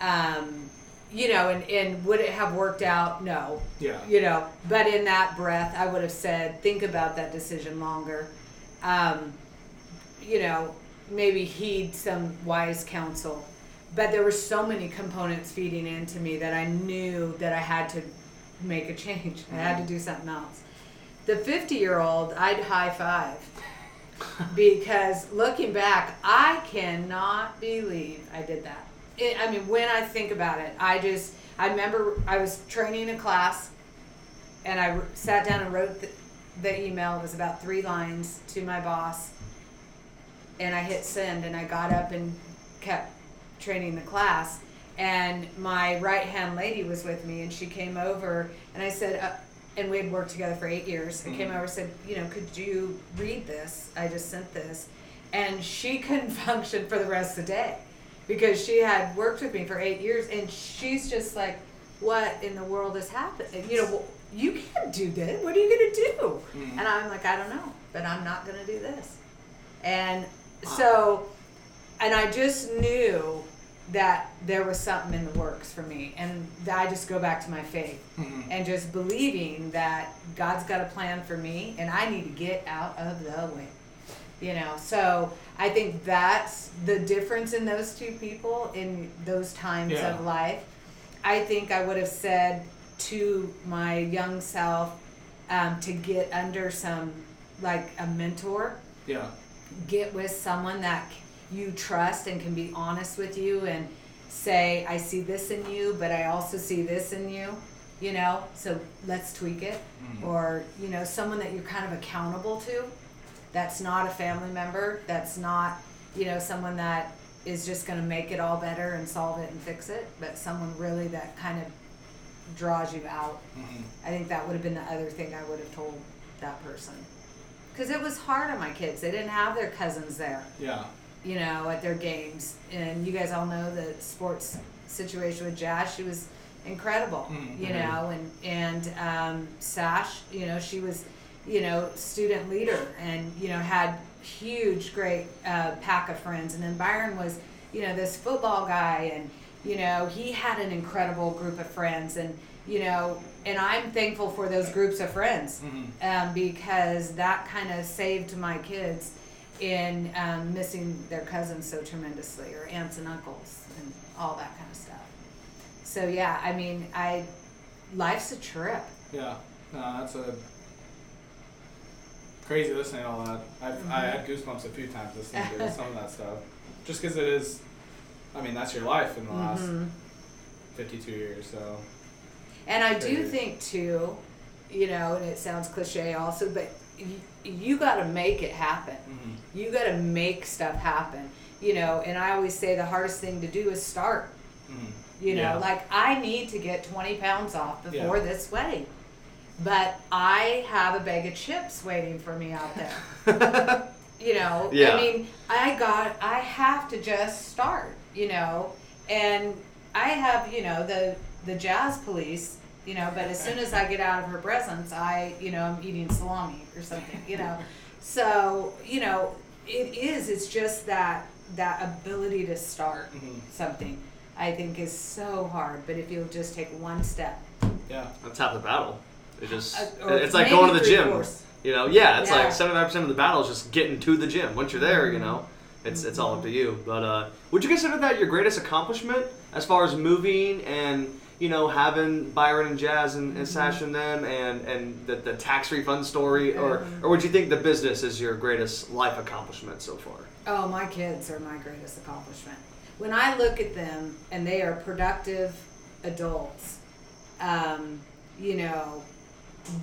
Um, you know, and, and would it have worked out? No Yeah. you know but in that breath i would have said think about that decision longer um, you know maybe heed some wise counsel but there were so many components feeding into me that i knew that i had to make a change i had to do something else the 50 year old i'd high five because looking back i cannot believe i did that it, i mean when i think about it i just i remember i was training a class and I sat down and wrote the, the email. It was about three lines to my boss, and I hit send. And I got up and kept training the class. And my right hand lady was with me, and she came over, and I said, uh, and we had worked together for eight years. I came over and said, you know, could you read this? I just sent this, and she couldn't function for the rest of the day because she had worked with me for eight years, and she's just like, what in the world is happening? You know, well, you can't do this. What are you going to do? Mhm. And I'm like, I don't know, but I'm not going to do this. And so, and I just knew that there was something in the works for me. And I just go back to my faith Mhm. and just believing that God's got a plan for me and I need to get out of the way. You know, so I think that's the difference in those two people in those times Yeah. of life. I think I would have said to my young self um, to get under some, like a mentor, Yeah. get with someone that you trust and can be honest with you and say, I see this in you, but I also see this in you, you know, so let's tweak it. Mhm. Or, you know, someone that you're kind of accountable to that's not a family member, that's not, you know, someone that is just going to make it all better and solve it and fix it, but someone really that kind of draws you out. Mhm. I think that would have been the other thing I would have told that person. Because it was hard on my kids. They didn't have their cousins there, Yeah. You know, at their games. And you guys all know the sports situation with Jazz. She was incredible, Mhm. you know, and, and um, Sash, you know, she was, you know, student leader and, you know, had huge, great uh, pack of friends. And then Byron was, you know, this football guy and, you know, he had an incredible group of friends. And, you know, and I'm thankful for those groups of friends Mhm. um, because that kind of saved my kids in um, missing their cousins so tremendously or aunts and uncles and all that kind of stuff. So yeah, I mean, I life's a trip. Yeah. No, that's a crazy listening to all that. I've I had goosebumps a few times listening to some of that stuff, just because it is. I mean, that's your life in the last Mhm. 52 years. So. And I do Crazy. think too, you know, and it sounds cliche also, but you, you got to make it happen. Mhm. You got to make stuff happen. You know, and I always say the hardest thing to do is start. Mhm. You know, Yeah. like I need to get 20 pounds off before Yeah. this wedding. But I have a bag of chips waiting for me out there. you know, Yeah. I mean, I got, I have to just start, you know, and I have, you know, the, the jazz police, you know, but as soon as I get out of her presence, I, you know, I'm eating salami or something, you know. So, you know, it is, it's just that, that ability to start Mhm. something I think is so hard. But if you'll just take one step, Yeah. That's half the battle. It just uh, it's like going to the gym. three-fourths. You know, yeah, it's Yeah. like seventy five percent of the battle is just getting to the gym. Once you're there, you know, It's it's all up to you. But uh, would you consider that your greatest accomplishment as far as moving and you know having Byron and Jazz and, and Sash and them and and the, the tax refund story, or or would you think the business is your greatest life accomplishment so far? Oh, my kids are my greatest accomplishment. When I look at them and they are productive adults, um, you know,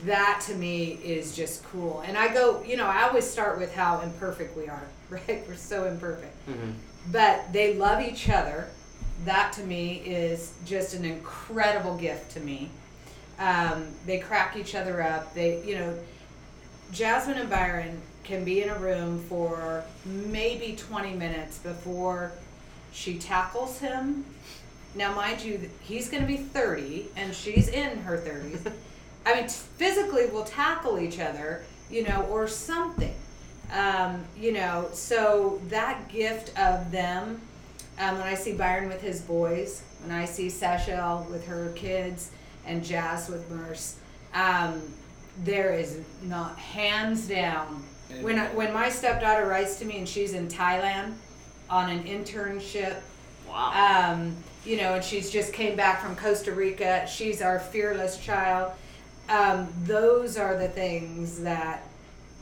that to me is just cool. And I go, you know, I always start with how imperfect we are, right? We're so imperfect. Mm-hmm. But they love each other. That to me is just an incredible gift to me. Um, they crack each other up. They, you know, Jasmine and Byron can be in a room for maybe 20 minutes before she tackles him. Now, mind you, he's going to be 30 and she's in her 30s. I mean, physically, we'll tackle each other, you know, or something. Um, you know, so that gift of them, um, when I see Byron with his boys, when I see Sashel with her kids, and Jazz with Merce, um, there is not hands down. When I, when my stepdaughter writes to me and she's in Thailand on an internship, Wow. um, you know, and she's just came back from Costa Rica. She's our fearless child. Um, those are the things that,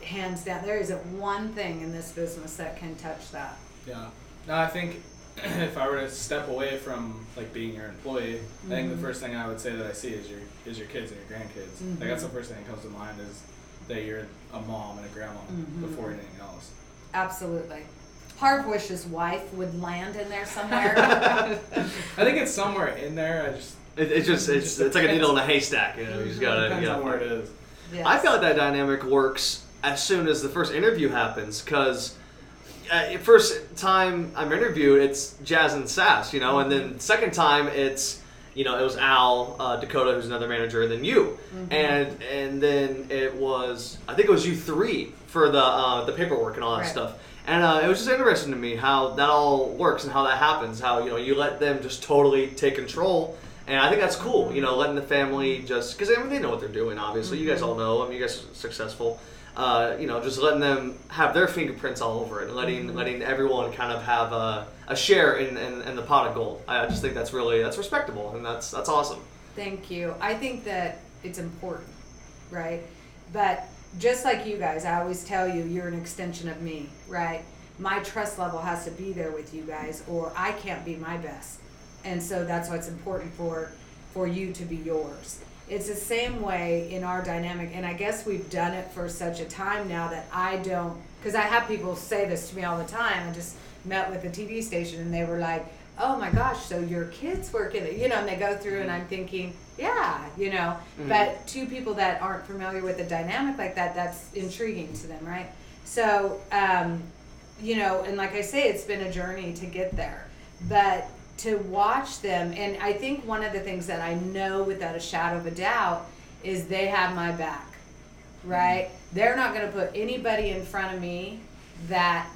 hands down, there isn't one thing in this business that can touch that. Yeah. No, I think if I were to step away from like being your employee, I think the Mhm. first thing I would say that I see is your is your kids and your grandkids. Like that's the first thing that comes to mind is that you're a mom and a grandma Mhm. before anything else. Absolutely. Harv wishes wife would land in there somewhere. I think it's somewhere in there. I just It, it's just it's, Just it's like a needle in a haystack. You know, you just gotta. depends You on gotta where it is. Yes. I feel like that dynamic works as soon as the first interview happens because uh, first time I'm interviewed, it's Jazz and Sass, you know, and then second time it's you know it was Al uh, Dakota, who's another manager, and then you, and and then it was I think it was you three for the uh, the paperwork and all that Right. stuff. And uh, it was just interesting to me how that all works and how that happens. How you know you let them just totally take control, and I think that's cool. You know, letting the family just because I mean they know what they're doing. Obviously, you guys all know. I mean, you guys are successful. Uh, you know, just letting them have their fingerprints all over it, and letting letting everyone kind of have a, a share in, in, in the pot of gold. I just think that's really that's respectable, and that's that's awesome. Thank you. I think that it's important, right? But just like you guys, I always tell you, you're an extension of me, right? My trust level has to be there with you guys, or I can't be my best. And so that's why it's important for for you to be yours. It's the same way in our dynamic, and I guess we've done it for such a time now that I don't, because I have people say this to me all the time. I just met with a TV station, and they were like, "Oh my gosh, so your kids work in it?" You know, and they go through, and I'm thinking, "Yeah, you know." But two people that aren't familiar with a dynamic like that, that's intriguing to them, right? So, um, you know, and like I say, it's been a journey to get there, but to watch them, and I think one of the things that I know without a shadow of a doubt is they have my back, right? They're not going to put anybody in front of me that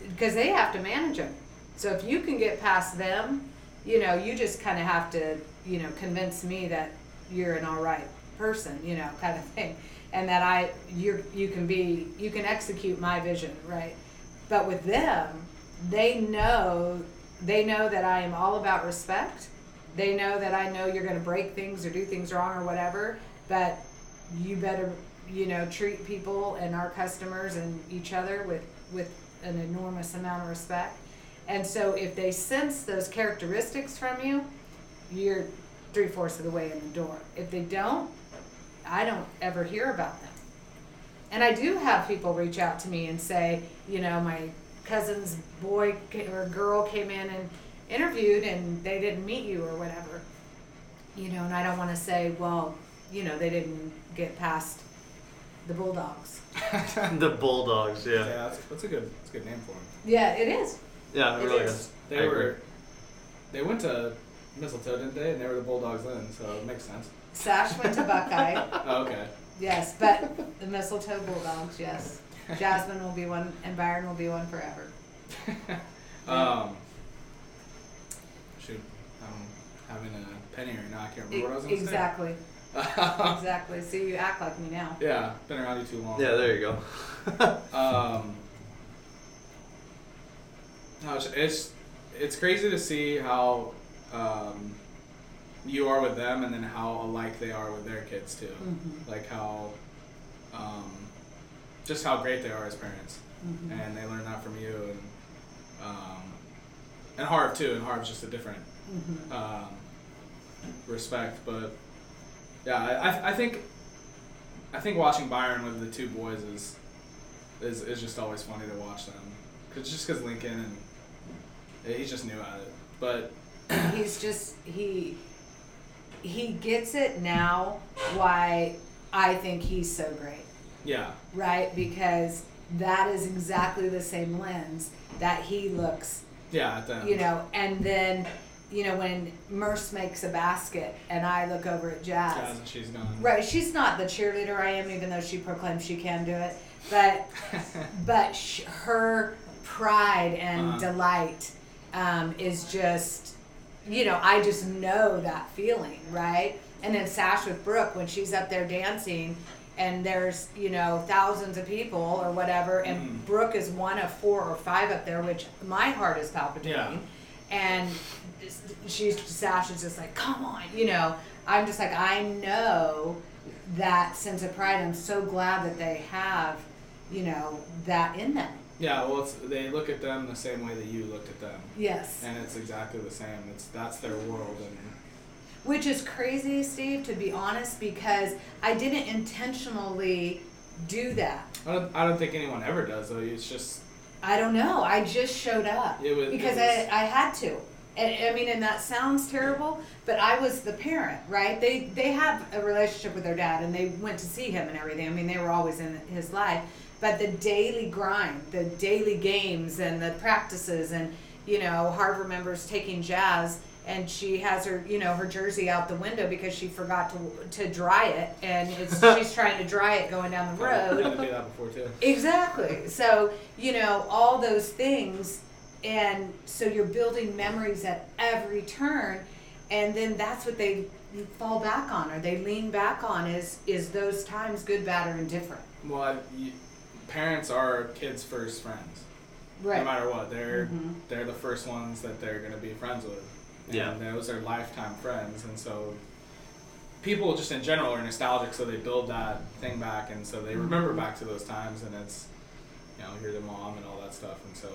because they have to manage them. So if you can get past them, you know, you just kind of have to, you know, convince me that you're an all right person, you know, kind of thing, and that I you you can be you can execute my vision, right? But with them, they know they know that I am all about respect. They know that I know you're going to break things or do things wrong or whatever, but you better you know treat people and our customers and each other with with an enormous amount of respect. And so if they sense those characteristics from you, you're three fourths of the way in the door. If they don't, I don't ever hear about them. And I do have people reach out to me and say, you know, my cousin's boy or girl came in and interviewed and they didn't meet you or whatever. You know, and I don't want to say, well, you know, they didn't get past the Bulldogs. the Bulldogs, Yeah, yeah, that's, that's a good that's a good name for them. Yeah, it is. yeah, it It really is. is. They I agree. were they went to Mistletoe, didn't they? And they were the Bulldogs then, so it makes sense. Sash went to Buckeye. Oh, okay. Yes, but the mistletoe bulldogs, yes. Jasmine will be one, and Byron will be one forever. um, shoot, I'm having a penny right now. I can't remember what I was going to exactly, say. exactly. See, you act like me now. yeah, been around you too long. Yeah, there you go. Um, No, it's, it's it's crazy to see how um, you are with them, and then how alike they are with their kids too. Mhm. Like how, um, just how great they are as parents, Mhm. and they learn that from you, and um, and Harv too. And Harv's just a different Mhm. um, respect, but yeah, I, I, I think I think watching Byron with the two boys is is, is just always funny to watch them. Cause just because Lincoln and he's just new at it, but he's just he he gets it now why I think he's so great. Yeah, Right? Because that is exactly the same lens that he looks, yeah, at them. you know, and then, you know, when Merce makes a basket and I look over at Jazz. Jazz she's gone. Right, she's not the cheerleader I am, even though she proclaims she can do it. But but sh- her pride and Uh-huh. delight um, is just, you know, I just know that feeling, right? And then Sash with Brooke when she's up there dancing, and there's you know thousands of people or whatever, and Mhm. Brooke is one of four or five up there, which my heart is palpitating. Yeah. And she's Sash is just like, come on, you know. I'm just like, I know that sense of pride. I'm so glad that they have, you know, that in them. yeah, well, it's, they look at them the same way that you looked at them, Yes. and it's exactly the same. It's that's their world, and Which is crazy, Steve, to be honest, because I didn't intentionally do that. I don't, I don't think anyone ever does though. It's just I don't know. I just showed up It was- it because was- I, I had to. And I mean, and that sounds terrible, but I was the parent, right? They they have a relationship with their dad, and they went to see him and everything. I mean, they were always in his life, but the daily grind, the daily games, and the practices, and you know, Harv members taking Jazz, and she has her, you know, her jersey out the window because she forgot to to dry it, and it's she's trying to dry it going down the road. I had to do that before too. Exactly. So, you know, all those things. And so you're building memories at every turn. And then that's what they fall back on or they lean back on is is those times good, bad, or indifferent. Well, I, you, parents are kids' first friends. Right. No matter what, they're Mhm. they're the first ones that they're gonna be friends with. And Yeah. those are lifetime friends, and so people just in general are nostalgic, so they build that thing back, and so they remember Mm-hmm. back to those times, and it's you know you're the mom and all that stuff, and so.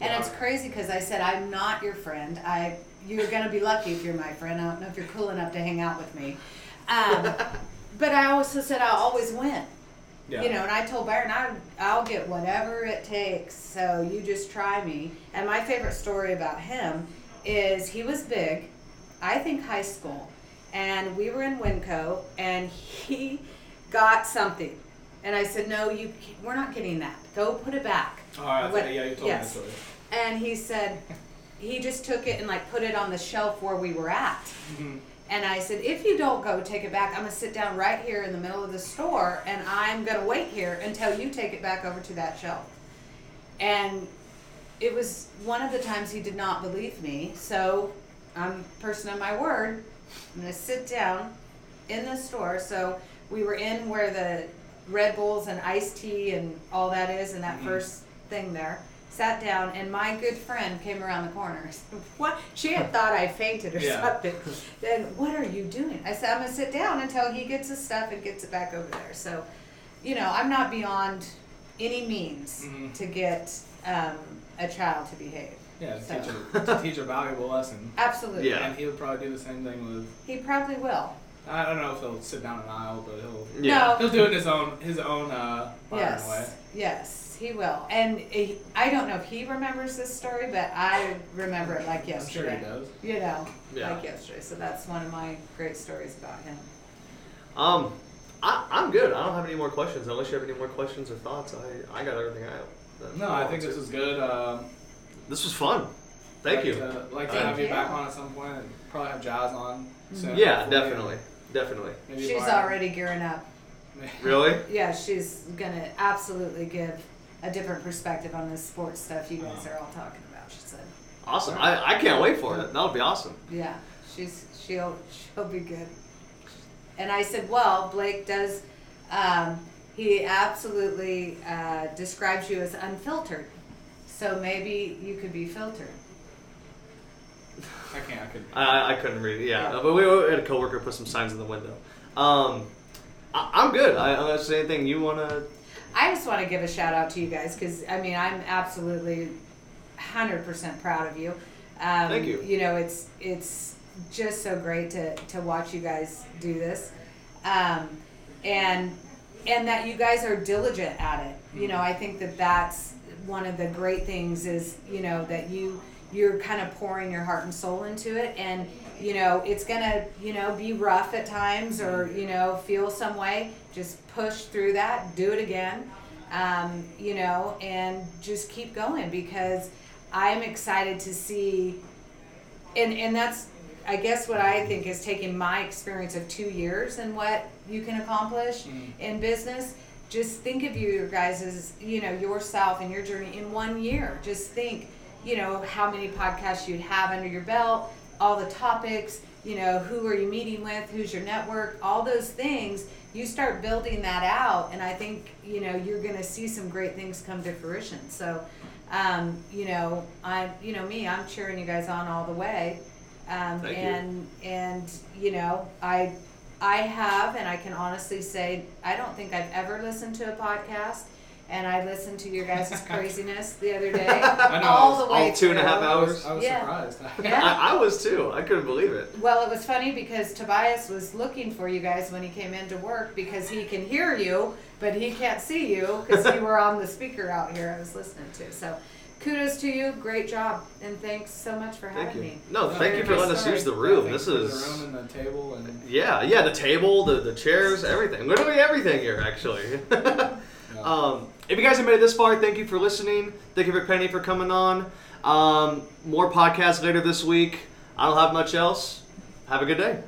And yeah. it's crazy because I said I'm not your friend. I you're gonna be lucky if you're my friend. I don't know if you're cool enough to hang out with me. Um, but I also said I'll always win. Yeah. You know, and I told Byron I I'll get whatever it takes. So you just try me. And my favorite story about him is he was big, I think high school, and we were in Winco, and he got something, and I said, no, you we're not getting that. Go put it back. Oh, I What- yeah, you told yes. me that story. And he said he just took it and like put it on the shelf where we were at. Mhm. And I said, if you don't go take it back, I'm gonna sit down right here in the middle of the store and I'm gonna wait here until you take it back over to that shelf. And it was one of the times he did not believe me, so I'm a person of my word. I'm gonna sit down in the store. So we were in where the Red Bulls and iced tea and all that is, and that Mhm. first thing there. Sat down, and my good friend came around the corner. What? She had thought I fainted or Yeah. something. Then what are you doing? I said I'm gonna sit down until he gets his stuff and gets it back over there. So, you know, I'm not beyond any means Mhm. to get um, a child to behave. Yeah, to So- teach, a, to teach a valuable lesson. Absolutely. Yeah. And he would probably do the same thing with. He probably will. I don't know if he'll sit down an aisle, but he'll Yeah. he'll do it his own his own uh, yes. way. Yes, he will. And he, I don't know if he remembers this story, but I remember it like I'm sure yesterday. he does. You know, Yeah. like yesterday. So that's one of my great stories about him. Um, I, I'm good. I don't have any more questions. Unless you have any more questions or thoughts, I, I got everything I. that No, I think this to. was good. Um, This was fun. Thank like you. To, like to Thank have you you. back on at some point, and probably have Jazz on soon. Yeah, definitely, definitely. Maybe She's Byron. already gearing up. Really? Yeah, she's gonna absolutely give a different perspective on this sports stuff you guys Wow. are all talking about. She said, Awesome. I, I can't wait for it. That'll be awesome. "Yeah, she's she'll she'll be good." And I said, "Well, Blake does. Um, he absolutely uh, describes you as unfiltered. So maybe you could be filtered. I can't. I could. I, I couldn't read. Yeah, Yeah. but we, we had a coworker put some signs in the window. Um, I, I'm good. I, unless there's anything you want to. I just want to give a shout out to you guys because I mean I'm absolutely hundred percent proud of you. Um, Thank you. You know it's it's just so great to to watch you guys do this, um, and and that you guys are diligent at it. You know I think that that's one of the great things is you know that you you're kind of pouring your heart and soul into it. And you know it's gonna you know be rough at times or you know feel some way. Just push through that. Do it again. Um, you know and just keep going because i'm excited to see and and that's i guess what i think is taking my experience of two years and what you can accomplish in business just think of you your guys as you know yourself and your journey in one year. Just think you know how many podcasts you'd have under your belt all the topics you know who are you meeting with who's your network all those things. You start building that out and i think you know you're going to see some great things come to fruition. So um, you know i you know me i'm cheering you guys on all the way. Um, Thank you. and and you know i i have and i can honestly say i don't think i've ever listened to a podcast and i listened to your guys' craziness the other day I know, all I was- the way all two and a half through. I was, hours. I was Yeah. surprised. Yeah. I, I was too. I couldn't believe it. Well, it was funny because Tobias was looking for you guys when he came into work because he can hear you, but he can't see you because you were on the speaker out here I was listening to. So kudos to you. Great job. And thanks so much for Thank having you. me. No, No, thank you for letting us use the room. Yeah, This is. the room and the table and. Yeah, yeah, the table, the, the chairs, everything. Literally everything here, actually. Yeah. um, if you guys have made it this far, thank you for listening. Thank you for Penny for coming on. Um, more podcasts later this week. I don't have much else. Have a good day.